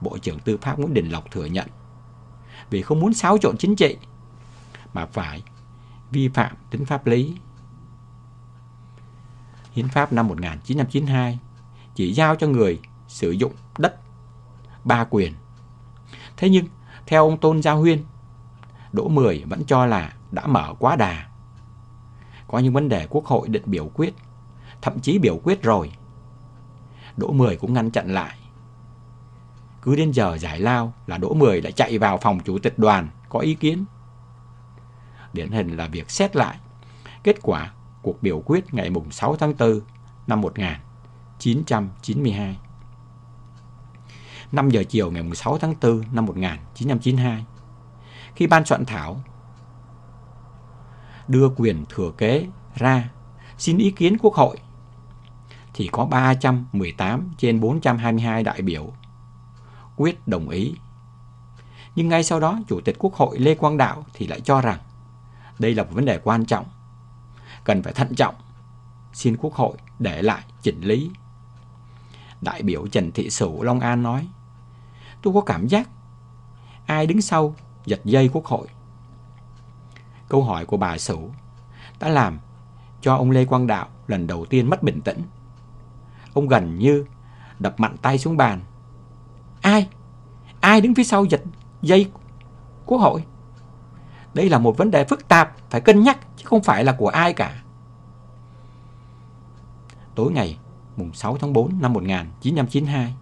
Bộ trưởng Tư pháp Nguyễn Đình Lộc thừa nhận vì không muốn xáo trộn chính trị mà phải vi phạm tính pháp lý. Hiến pháp năm 1992 chỉ giao cho người sử dụng đất ba quyền. Thế nhưng, theo ông Tôn Gia Huyên, Đỗ Mười vẫn cho là đã mở quá đà. Có những vấn đề quốc hội định biểu quyết, thậm chí biểu quyết rồi. Đỗ Mười cũng ngăn chặn lại. Cứ đến giờ giải lao là Đỗ Mười lại chạy vào phòng chủ tịch đoàn có ý kiến. Điển hình là việc xét lại kết quả cuộc biểu quyết ngày 6 tháng 4 năm 1992. 5 giờ chiều ngày 6 tháng 4 năm 1992, khi ban soạn thảo đưa quyền thừa kế ra xin ý kiến Quốc hội, thì có 318 trên 422 đại biểu quyết đồng ý. Nhưng ngay sau đó, Chủ tịch Quốc hội Lê Quang Đạo thì lại cho rằng đây là một vấn đề quan trọng, cần phải thận trọng, xin Quốc hội để lại chỉnh lý. Đại biểu Trần Thị Sửu Long An nói, tôi có cảm giác ai đứng sau giật dây quốc hội. Câu hỏi của bà Sửu đã làm cho ông Lê Quang Đạo lần đầu tiên mất bình tĩnh. Ông gần như đập mạnh tay xuống bàn. Ai? Ai đứng phía sau giật dây quốc hội? Đây là một vấn đề phức tạp, phải cân nhắc, chứ không phải là của ai cả. Tối ngày mùng 6 tháng 4 năm 1992,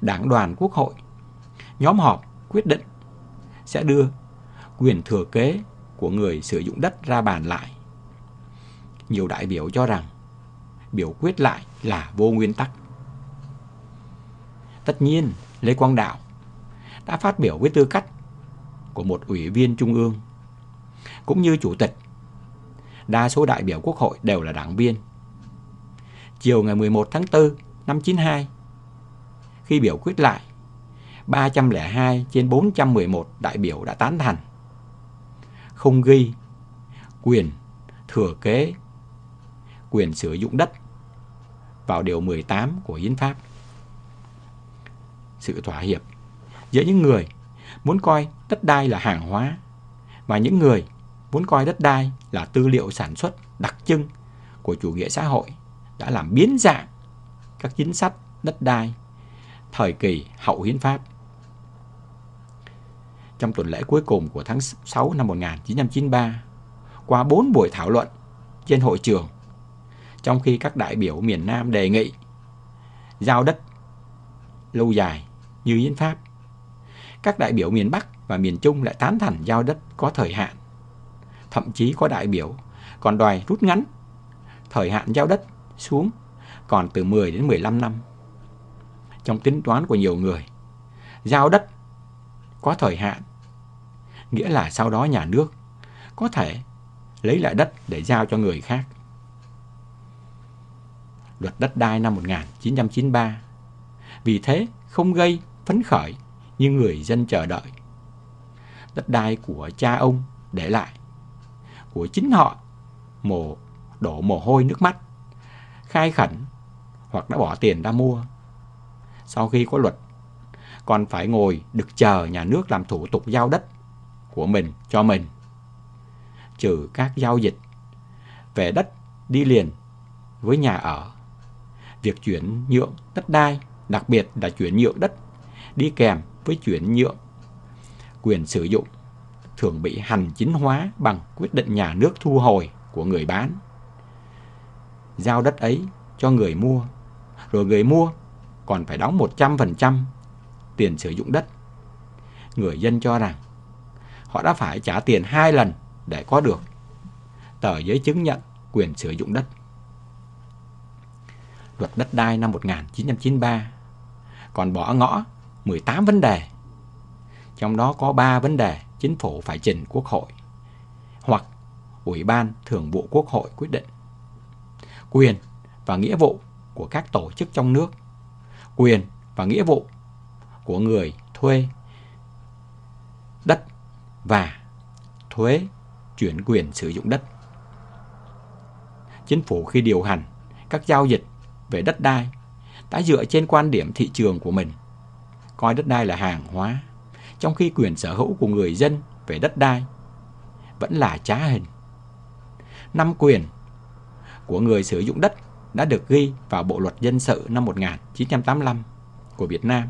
Đảng đoàn Quốc hội nhóm họp quyết định sẽ đưa quyền thừa kế của người sử dụng đất ra bàn lại. Nhiều đại biểu cho rằng biểu quyết lại là vô nguyên tắc. Tất nhiên, Lê Quang Đạo đã phát biểu với tư cách của một ủy viên trung ương, cũng như chủ tịch. Đa số đại biểu quốc hội đều là đảng viên. Chiều ngày 11 tháng 4 năm 92, khi biểu quyết lại, 302 trên 411 đại biểu đã tán thành. Không ghi quyền thừa kế quyền sử dụng đất vào điều 18 của Hiến pháp. Sự thỏa hiệp giữa những người muốn coi đất đai là hàng hóa và những người muốn coi đất đai là tư liệu sản xuất đặc trưng của chủ nghĩa xã hội đã làm biến dạng các chính sách đất đai thời kỳ hậu hiến pháp. Trong tuần lễ cuối cùng của tháng 6 năm 1993, qua 4 buổi thảo luận trên hội trường, trong khi các đại biểu miền Nam đề nghị giao đất lâu dài như hiến pháp, các đại biểu miền Bắc và miền Trung lại tán thành giao đất có thời hạn. Thậm chí có đại biểu còn đòi rút ngắn thời hạn giao đất xuống còn từ 10 đến 15 năm. Trong tính toán của nhiều người, giao đất có thời hạn, nghĩa là sau đó nhà nước có thể lấy lại đất để giao cho người khác. Luật đất đai năm 1993 vì thế không gây phấn khởi như người dân chờ đợi. Đất đai của cha ông để lại, của chính họ mồ đổ mồ hôi nước mắt, khai khẩn hoặc đã bỏ tiền ra mua. Sau khi có luật, còn phải ngồi được chờ nhà nước làm thủ tục giao đất của mình cho mình. Trừ các giao dịch về đất đi liền với nhà ở. Việc chuyển nhượng đất đai, đặc biệt là chuyển nhượng đất đi kèm với chuyển nhượng quyền sử dụng thường bị hành chính hóa bằng quyết định nhà nước thu hồi của người bán. Giao đất ấy cho người mua, rồi người mua còn phải đóng 100% tiền sử dụng đất. Người dân cho rằng họ đã phải trả tiền hai lần để có được tờ giấy chứng nhận quyền sử dụng đất. Luật đất đai năm 1993 còn bỏ ngõ 18 vấn đề. Trong đó có 3 vấn đề chính phủ phải trình Quốc hội hoặc Ủy ban Thường vụ Quốc hội quyết định. Quyền và nghĩa vụ của các tổ chức trong nước, quyền và nghĩa vụ của người thuê đất và thuế chuyển quyền sử dụng đất. Chính phủ khi điều hành các giao dịch về đất đai đã dựa trên quan điểm thị trường của mình, coi đất đai là hàng hóa, trong khi quyền sở hữu của người dân về đất đai vẫn là trá hình. Năm quyền của người sử dụng đất đã được ghi vào Bộ Luật Dân sự năm 1985 của Việt Nam.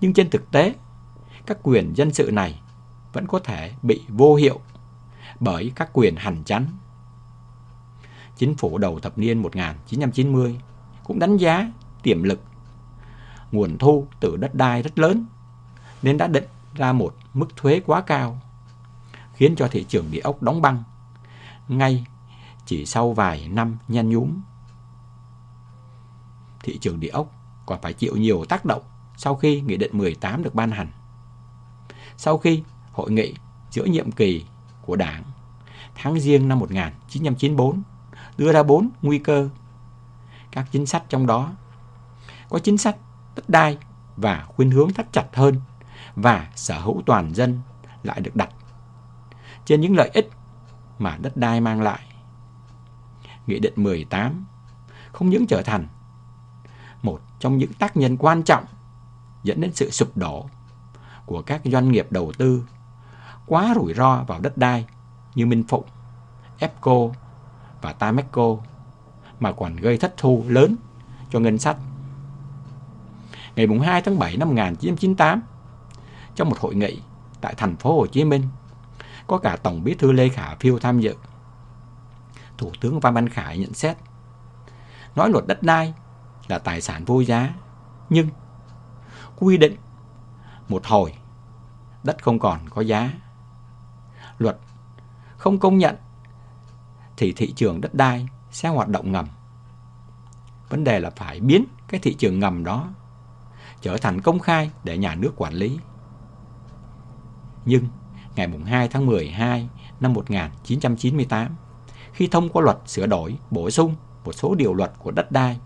Nhưng trên thực tế, các quyền dân sự này vẫn có thể bị vô hiệu bởi các quyền hành chánh. Chính phủ đầu thập niên 1990 cũng đánh giá tiềm lực nguồn thu từ đất đai rất lớn, nên đã định ra một mức thuế quá cao, khiến cho thị trường địa ốc đóng băng ngay chỉ sau vài năm nhen nhúm. Thị trường địa ốc còn phải chịu nhiều tác động sau khi Nghị định 18 được ban hành. Sau khi hội nghị giữa nhiệm kỳ của Đảng tháng Giêng năm 1994 đưa ra bốn nguy cơ. Các chính sách trong đó có chính sách đất đai và khuyên hướng thắt chặt hơn và sở hữu toàn dân lại được đặt trên những lợi ích mà đất đai mang lại. Nghị định 18 không những trở thành một trong những tác nhân quan trọng dẫn đến sự sụp đổ của các doanh nghiệp đầu tư quá rủi ro vào đất đai như Minh Phụng, EPCO và Tameco mà còn gây thất thu lớn cho ngân sách. Ngày 2 tháng 7 năm 1998, trong một hội nghị tại thành phố Hồ Chí Minh, có cả Tổng Bí thư Lê Khả Phiêu tham dự. Thủ tướng Phan Văn Khải nhận xét, nói luật đất đai là tài sản vô giá, nhưng quy định một hồi đất không còn có giá. Luật không công nhận thì thị trường đất đai sẽ hoạt động ngầm. Vấn đề là phải biến cái thị trường ngầm đó trở thành công khai để nhà nước quản lý. Nhưng ngày 2 tháng 12 năm 1998, khi thông qua luật sửa đổi, bổ sung một số điều luật của đất đai,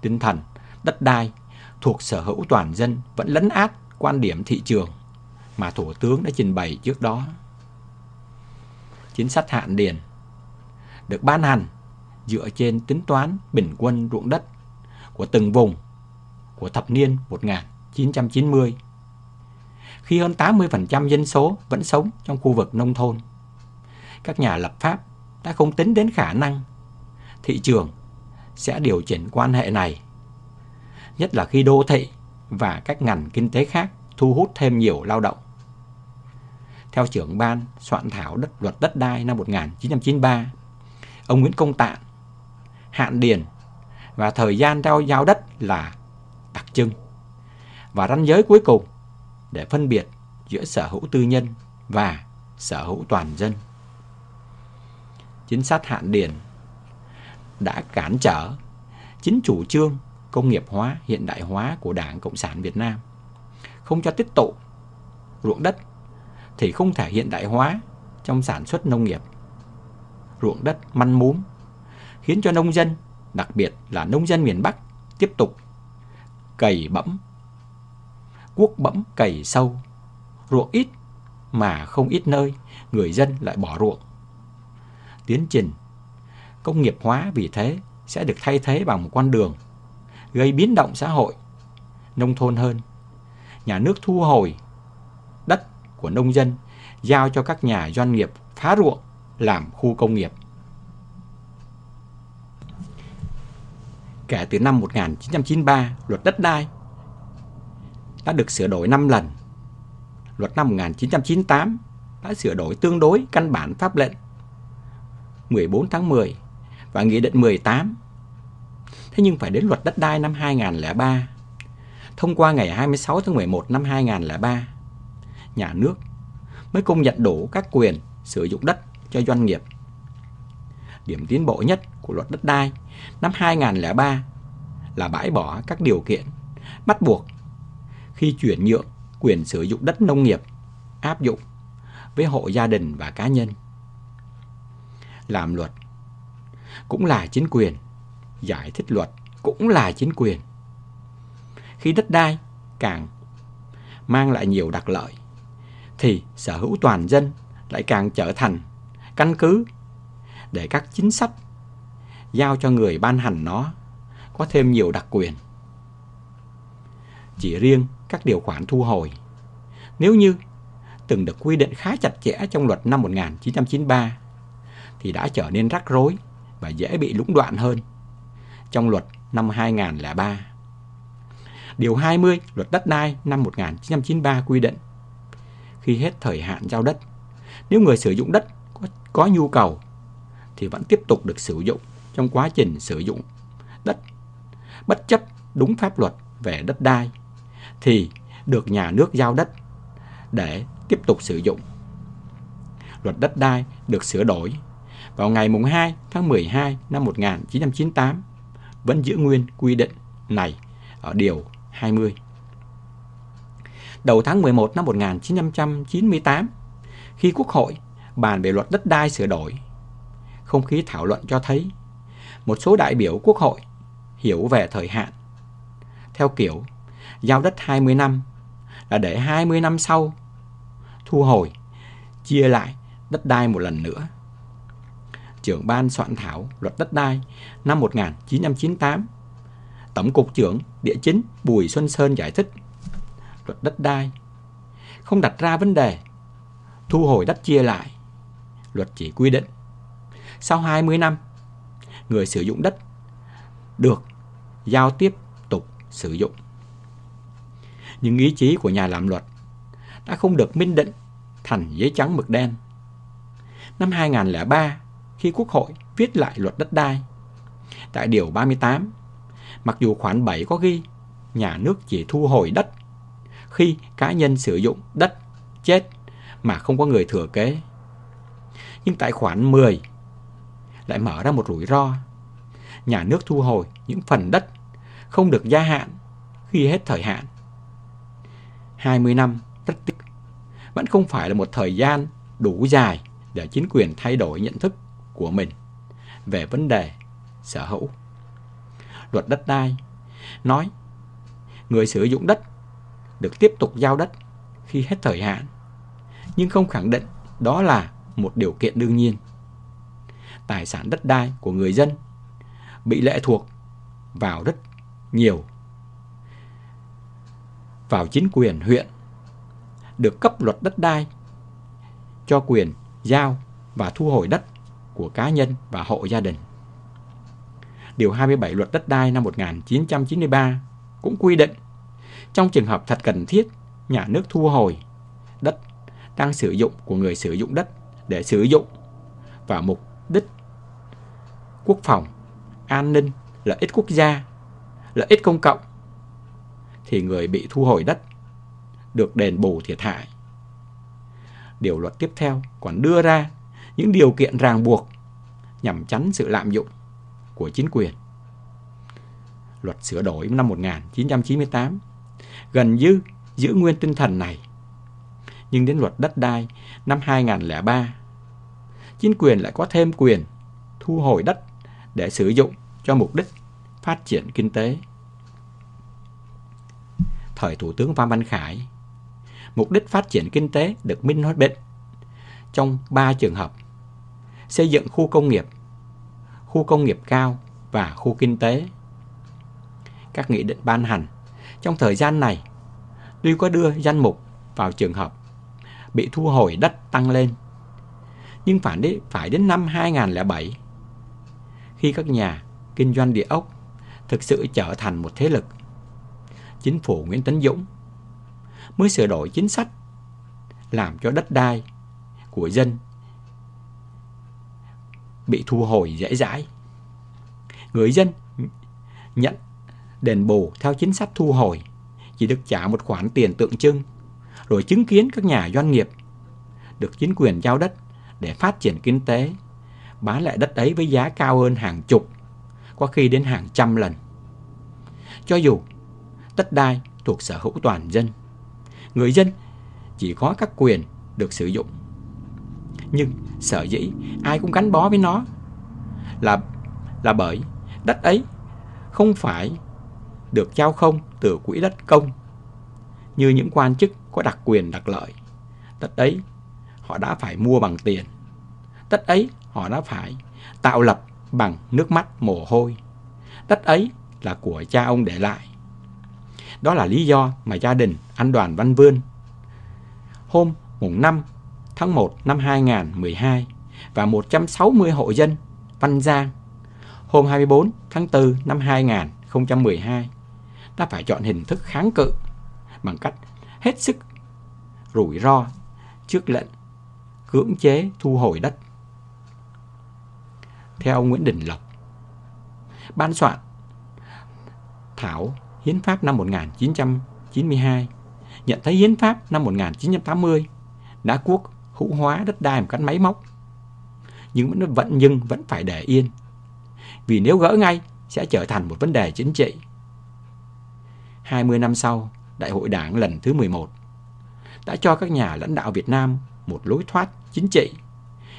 tinh thần đất đai thuộc sở hữu toàn dân vẫn lấn át quan điểm thị trường mà Thủ tướng đã trình bày trước đó. Chính sách hạn điền được ban hành dựa trên tính toán bình quân ruộng đất của từng vùng của thập niên 1990 khi hơn 80% dân số vẫn sống trong khu vực nông thôn. Các nhà lập pháp đã không tính đến khả năng thị trường sẽ điều chỉnh quan hệ này, nhất là khi đô thị và các ngành kinh tế khác thu hút thêm nhiều lao động. Theo trưởng ban soạn thảo đất luật đất đai năm 1993, ông Nguyễn Công Tạng, hạn điền và thời gian trao giao đất là đặc trưng. Và ranh giới cuối cùng để phân biệt giữa sở hữu tư nhân và sở hữu toàn dân. Chính sách hạn điền đã cản trở chính chủ trương công nghiệp hóa, hiện đại hóa của Đảng Cộng sản Việt Nam, không cho tích tụ ruộng đất thì không thể hiện đại hóa trong sản xuất nông nghiệp. Ruộng đất măn mún khiến cho nông dân, đặc biệt là nông dân miền Bắc tiếp tục cày bẫm, cuốc bẫm cày sâu, ruộng ít mà không ít nơi người dân lại bỏ ruộng. Tiến trình công nghiệp hóa vì thế sẽ được thay thế bằng một con đường gây biến động xã hội nông thôn hơn. Nhà nước thu hồi đất của nông dân giao cho các nhà doanh nghiệp phá ruộng làm khu công nghiệp. Kể từ năm 1993, luật đất đai đã được sửa đổi 5 lần. Luật năm 1998 đã sửa đổi tương đối căn bản pháp lệnh 14 tháng 10 và Nghị định 18. Thế nhưng phải đến luật đất đai năm 2003 thông qua ngày 26 tháng 11 năm 2003, nhà nước mới công nhận đủ các quyền sử dụng đất cho doanh nghiệp. Điểm tiến bộ nhất của luật đất đai năm 2003 là bãi bỏ các điều kiện bắt buộc khi chuyển nhượng quyền sử dụng đất nông nghiệp áp dụng với hộ gia đình và cá nhân. Làm luật cũng là chính quyền, giải thích luật cũng là chính quyền. Khi đất đai càng mang lại nhiều đặc lợi, thì sở hữu toàn dân lại càng trở thành căn cứ để các chính sách giao cho người ban hành nó có thêm nhiều đặc quyền. Chỉ riêng các điều khoản thu hồi, nếu như từng được quy định khá chặt chẽ trong luật năm 1993 thì đã trở nên rắc rối và dễ bị lũng đoạn hơn trong luật năm 2003. Điều 20 luật đất đai năm 1993 quy định khi hết thời hạn giao đất, nếu người sử dụng đất có, có nhu cầu thì vẫn tiếp tục được sử dụng trong quá trình sử dụng đất bất chấp đúng pháp luật về đất đai thì được nhà nước giao đất để tiếp tục sử dụng. Luật đất đai được sửa đổi vào ngày 2 tháng 12 năm 1998 vẫn giữ nguyên quy định này ở Điều 20. Đầu tháng 11 năm 1998, khi Quốc hội bàn về luật đất đai sửa đổi, không khí thảo luận cho thấy một số đại biểu Quốc hội hiểu về thời hạn. Theo kiểu, giao đất 20 năm là để 20 năm sau thu hồi, chia lại đất đai một lần nữa. Trưởng ban soạn thảo luật đất đai năm 1998 Tổng cục trưởng Địa chính Bùi Xuân Sơn giải thích luật đất đai không đặt ra vấn đề thu hồi đất chia lại. Luật chỉ quy định sau 20 năm người sử dụng đất được giao tiếp tục sử dụng. Nhưng ý chí của nhà làm luật đã không được minh định thành giấy trắng mực đen. Năm 2003, khi Quốc hội viết lại luật đất đai, tại Điều 38, mặc dù khoản 7 có ghi nhà nước chỉ thu hồi đất khi cá nhân sử dụng đất chết mà không có người thừa kế. Nhưng tại khoản 10 lại mở ra một rủi ro. Nhà nước thu hồi những phần đất không được gia hạn khi hết thời hạn. 20 năm rất tích vẫn không phải là một thời gian đủ dài để chính quyền thay đổi nhận thức của mình về vấn đề sở hữu. Luật đất đai nói người sử dụng đất được tiếp tục giao đất khi hết thời hạn, nhưng không khẳng định đó là một điều kiện đương nhiên. Tài sản đất đai của người dân bị lệ thuộc vào rất nhiều vào chính quyền huyện được cấp luật đất đai cho quyền giao và thu hồi đất của cá nhân và hộ gia đình. Điều 27 luật đất đai năm 1993 cũng quy định trong trường hợp thật cần thiết, nhà nước thu hồi đất đang sử dụng của người sử dụng đất để sử dụng vào mục đích quốc phòng, an ninh, lợi ích quốc gia, lợi ích công cộng thì người bị thu hồi đất được đền bù thiệt hại. Điều luật tiếp theo còn đưa ra những điều kiện ràng buộc nhằm tránh sự lạm dụng của chính quyền. Luật sửa đổi năm 1998 gần như giữ nguyên tinh thần này. Nhưng đến luật đất đai năm 2003, chính quyền lại có thêm quyền thu hồi đất để sử dụng cho mục đích phát triển kinh tế. Thời Thủ tướng Phan Văn Khải, mục đích phát triển kinh tế được minh hoạch định trong ba trường hợp. Xây dựng khu công nghiệp, khu công nghiệp cao và khu kinh tế. Các nghị định ban hành trong thời gian này tuy có đưa danh mục vào trường hợp bị thu hồi đất tăng lên. Nhưng phải đến, phải đến năm 2007 khi các nhà kinh doanh địa ốc thực sự trở thành một thế lực. Chính phủ Nguyễn Tấn Dũng mới sửa đổi chính sách làm cho đất đai của dân bị thu hồi dễ dãi. Người dân nhận đền bù theo chính sách thu hồi chỉ được trả một khoản tiền tượng trưng rồi chứng kiến các nhà doanh nghiệp được chính quyền giao đất để phát triển kinh tế. Bán lại đất ấy với giá cao hơn hàng chục, có khi đến hàng trăm lần. Cho dù đất đai thuộc sở hữu toàn dân, người dân chỉ có các quyền được sử dụng. Nhưng sở dĩ ai cũng gắn bó với nó là là bởi đất ấy không phải được trao không từ quỹ đất công, như những quan chức có đặc quyền đặc lợi. Đất ấy họ đã phải mua bằng tiền. Đất ấy họ đã phải tạo lập bằng nước mắt mồ hôi. Đất ấy là của cha ông để lại. Đó là lý do mà gia đình anh Đoàn Văn Vươn hôm mùng 5 tháng 1 năm 2012 và 160 hộ dân Văn Giang hôm 24 tháng 4 năm 2012 đã phải chọn hình thức kháng cự bằng cách hết sức rủi ro trước lệnh cưỡng chế thu hồi đất. Theo ông Nguyễn Đình Lộc, ban soạn Thảo Hiến pháp năm 1992 nhận thấy Hiến pháp năm 1980 đã quốc hữu hóa đất đai một cách máy móc. Nhưng vẫn, vẫn nhưng vẫn phải để yên. Vì nếu gỡ ngay sẽ trở thành một vấn đề chính trị. 20 năm sau, Đại hội Đảng lần thứ 11 đã cho các nhà lãnh đạo Việt Nam một lối thoát chính trị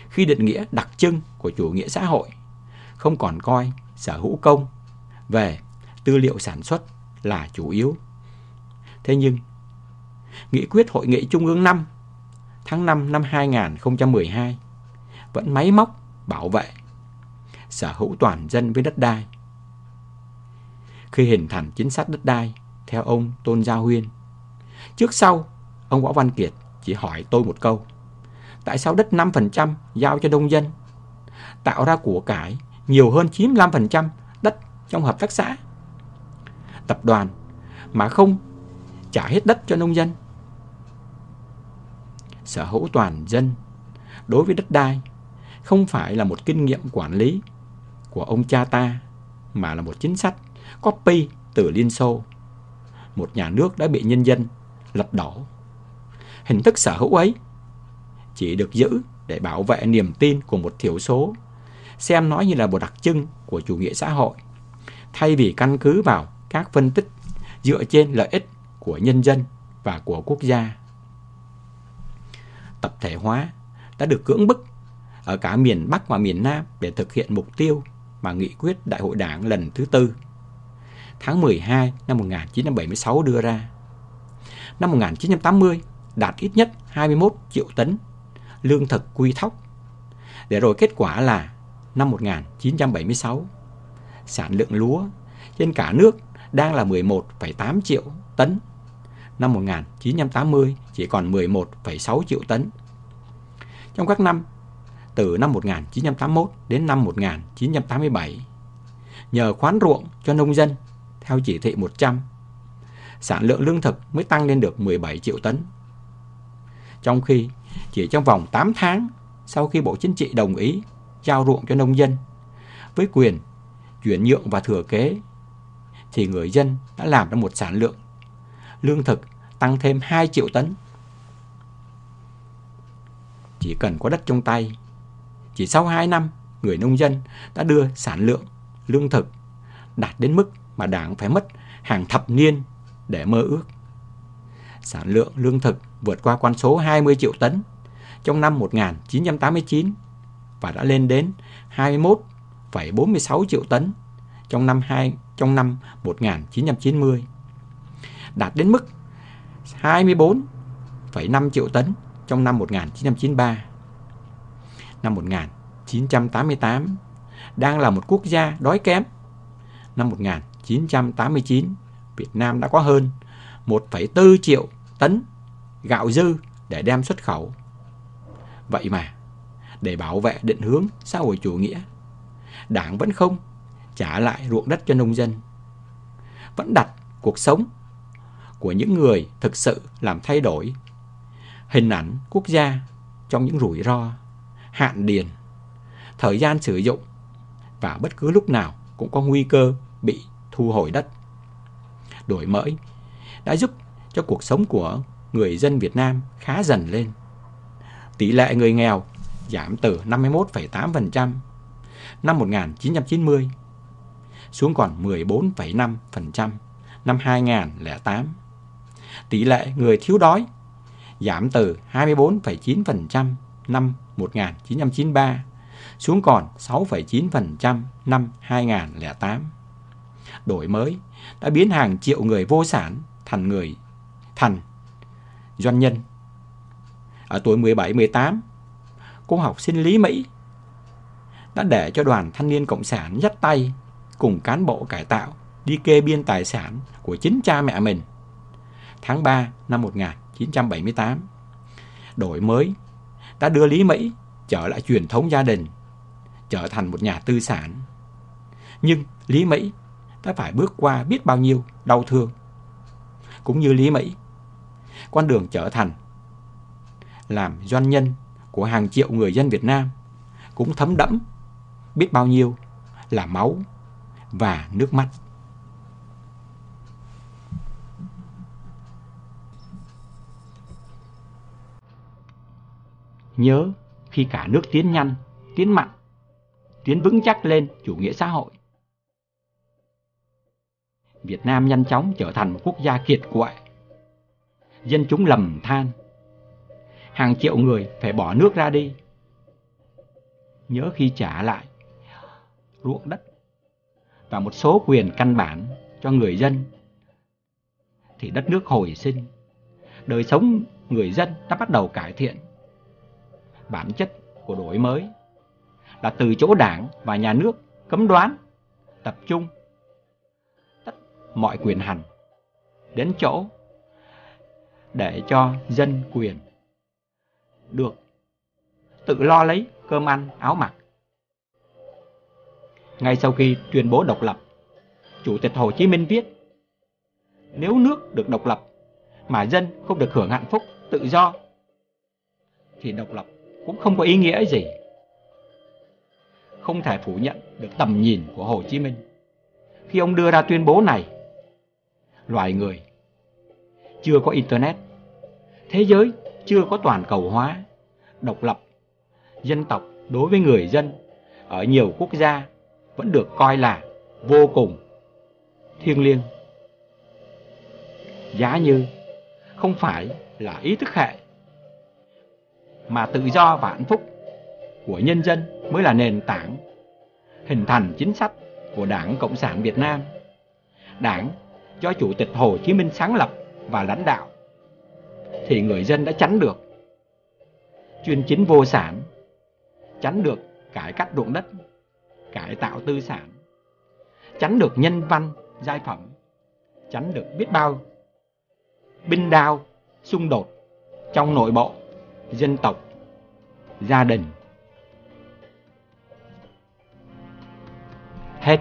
khi định nghĩa đặc trưng của chủ nghĩa xã hội không còn coi sở hữu công về tư liệu sản xuất là chủ yếu. Thế nhưng, Nghị quyết Hội nghị Trung ương 5 tháng 5 năm 2012 vẫn máy móc bảo vệ sở hữu toàn dân với đất đai. Khi hình thành chính sách đất đai theo ông Tôn Gia Huyên, trước sau ông Võ Văn Kiệt chỉ hỏi tôi một câu. Tại sao đất 5% giao cho nông dân tạo ra của cải nhiều hơn 95% đất trong hợp tác xã? Tập đoàn mà không trả hết đất cho nông dân sở hữu toàn dân đối với đất đai không phải là một kinh nghiệm quản lý của ông cha ta, mà là một chính sách copy từ Liên Xô. Một nhà nước đã bị nhân dân lật đổ. Hình thức sở hữu ấy chỉ được giữ để bảo vệ niềm tin của một thiểu số, xem nó như là một đặc trưng của chủ nghĩa xã hội, thay vì căn cứ vào các phân tích dựa trên lợi ích của nhân dân và của quốc gia tập thể hóa đã được cưỡng bức ở cả miền Bắc và miền Nam để thực hiện mục tiêu mà nghị quyết Đại hội Đảng lần thứ tư tháng 12 năm 1976 đưa ra. Năm 1980 đạt ít nhất 21 triệu tấn lương thực quy thóc. Để rồi kết quả là năm 1976 sản lượng lúa trên cả nước đang là 11,8 triệu tấn năm 1980 chỉ còn 11,6 triệu tấn. Trong các năm từ năm 1981 đến năm 1987, nhờ khoán ruộng cho nông dân theo chỉ thị 100, sản lượng lương thực mới tăng lên được 17 triệu tấn. Trong khi chỉ trong vòng 8 tháng sau khi Bộ Chính trị đồng ý giao ruộng cho nông dân với quyền chuyển nhượng và thừa kế thì người dân đã làm ra một sản lượng lương thực tăng thêm 2 triệu tấn. Chỉ cần có đất trong tay, chỉ sau 2 năm, người nông dân đã đưa sản lượng lương thực đạt đến mức mà đảng phải mất hàng thập niên để mơ ước. Sản lượng lương thực vượt qua con số 20 triệu tấn trong năm 1989 và đã lên đến 21,46 triệu tấn trong năm 2 trong năm 1990, đạt đến mức 24,5 triệu tấn trong năm 1993. Năm 1988 đang là một quốc gia đói kém. Năm 1989, Việt Nam đã có hơn 1,4 triệu tấn gạo dư để đem xuất khẩu. Vậy mà, để bảo vệ định hướng xã hội chủ nghĩa, Đảng vẫn không trả lại ruộng đất cho nông dân. Vẫn đặt cuộc sống của những người thực sự làm thay đổi hình ảnh quốc gia trong những rủi ro, hạn điền, thời gian sử dụng và bất cứ lúc nào cũng có nguy cơ bị thu hồi đất. Đổi mới đã giúp cho cuộc sống của người dân Việt Nam khá dần lên. Tỷ lệ người nghèo giảm từ 51,8% năm 1990 xuống còn 14,5% năm 2008. Tỷ lệ người thiếu đói giảm từ 24,9% năm 1993 xuống còn 6,9% năm 2008. Đổi mới đã biến hàng triệu người vô sản thành người thành doanh nhân. Ở tuổi 17-18, cô học sinh Lý Mỹ đã để cho đoàn thanh niên cộng sản dắt tay cùng cán bộ cải tạo đi kê biên tài sản của chính cha mẹ mình. Tháng 3 năm 1978, đổi mới đã đưa Lý Mỹ trở lại truyền thống gia đình, trở thành một nhà tư sản. Nhưng Lý Mỹ đã phải bước qua biết bao nhiêu đau thương. Cũng như Lý Mỹ, con đường trở thành làm doanh nhân của hàng triệu người dân Việt Nam cũng thấm đẫm biết bao nhiêu là máu và nước mắt. Nhớ khi cả nước tiến nhanh, tiến mạnh, tiến vững chắc lên chủ nghĩa xã hội. Việt Nam nhanh chóng trở thành một quốc gia kiệt quệ. Dân chúng lầm than. Hàng triệu người phải bỏ nước ra đi. Nhớ khi trả lại, ruộng đất và một số quyền căn bản cho người dân, thì đất nước hồi sinh, đời sống người dân đã bắt đầu cải thiện bản chất của đổi mới là từ chỗ đảng và nhà nước cấm đoán, tập trung tất mọi quyền hành đến chỗ để cho dân quyền được tự lo lấy cơm ăn áo mặc ngay sau khi tuyên bố độc lập, Chủ tịch Hồ Chí Minh viết Nếu nước được độc lập mà dân không được hưởng hạnh phúc, tự do thì độc lập cũng không có ý nghĩa gì. Không thể phủ nhận được tầm nhìn của Hồ Chí Minh. Khi ông đưa ra tuyên bố này, loài người chưa có Internet, thế giới chưa có toàn cầu hóa, độc lập, dân tộc đối với người dân ở nhiều quốc gia vẫn được coi là vô cùng thiêng liêng. Giá như không phải là ý thức hệ, mà tự do và hạnh phúc của nhân dân mới là nền tảng hình thành chính sách của Đảng Cộng sản Việt Nam. Đảng do Chủ tịch Hồ Chí Minh sáng lập và lãnh đạo, thì người dân đã tránh được chuyên chính vô sản, tránh được cải cách ruộng đất cải tạo tư sản, tránh được nhân văn, giai phẩm, tránh được biết bao binh đao, xung đột trong nội bộ, dân tộc, gia đình. Hết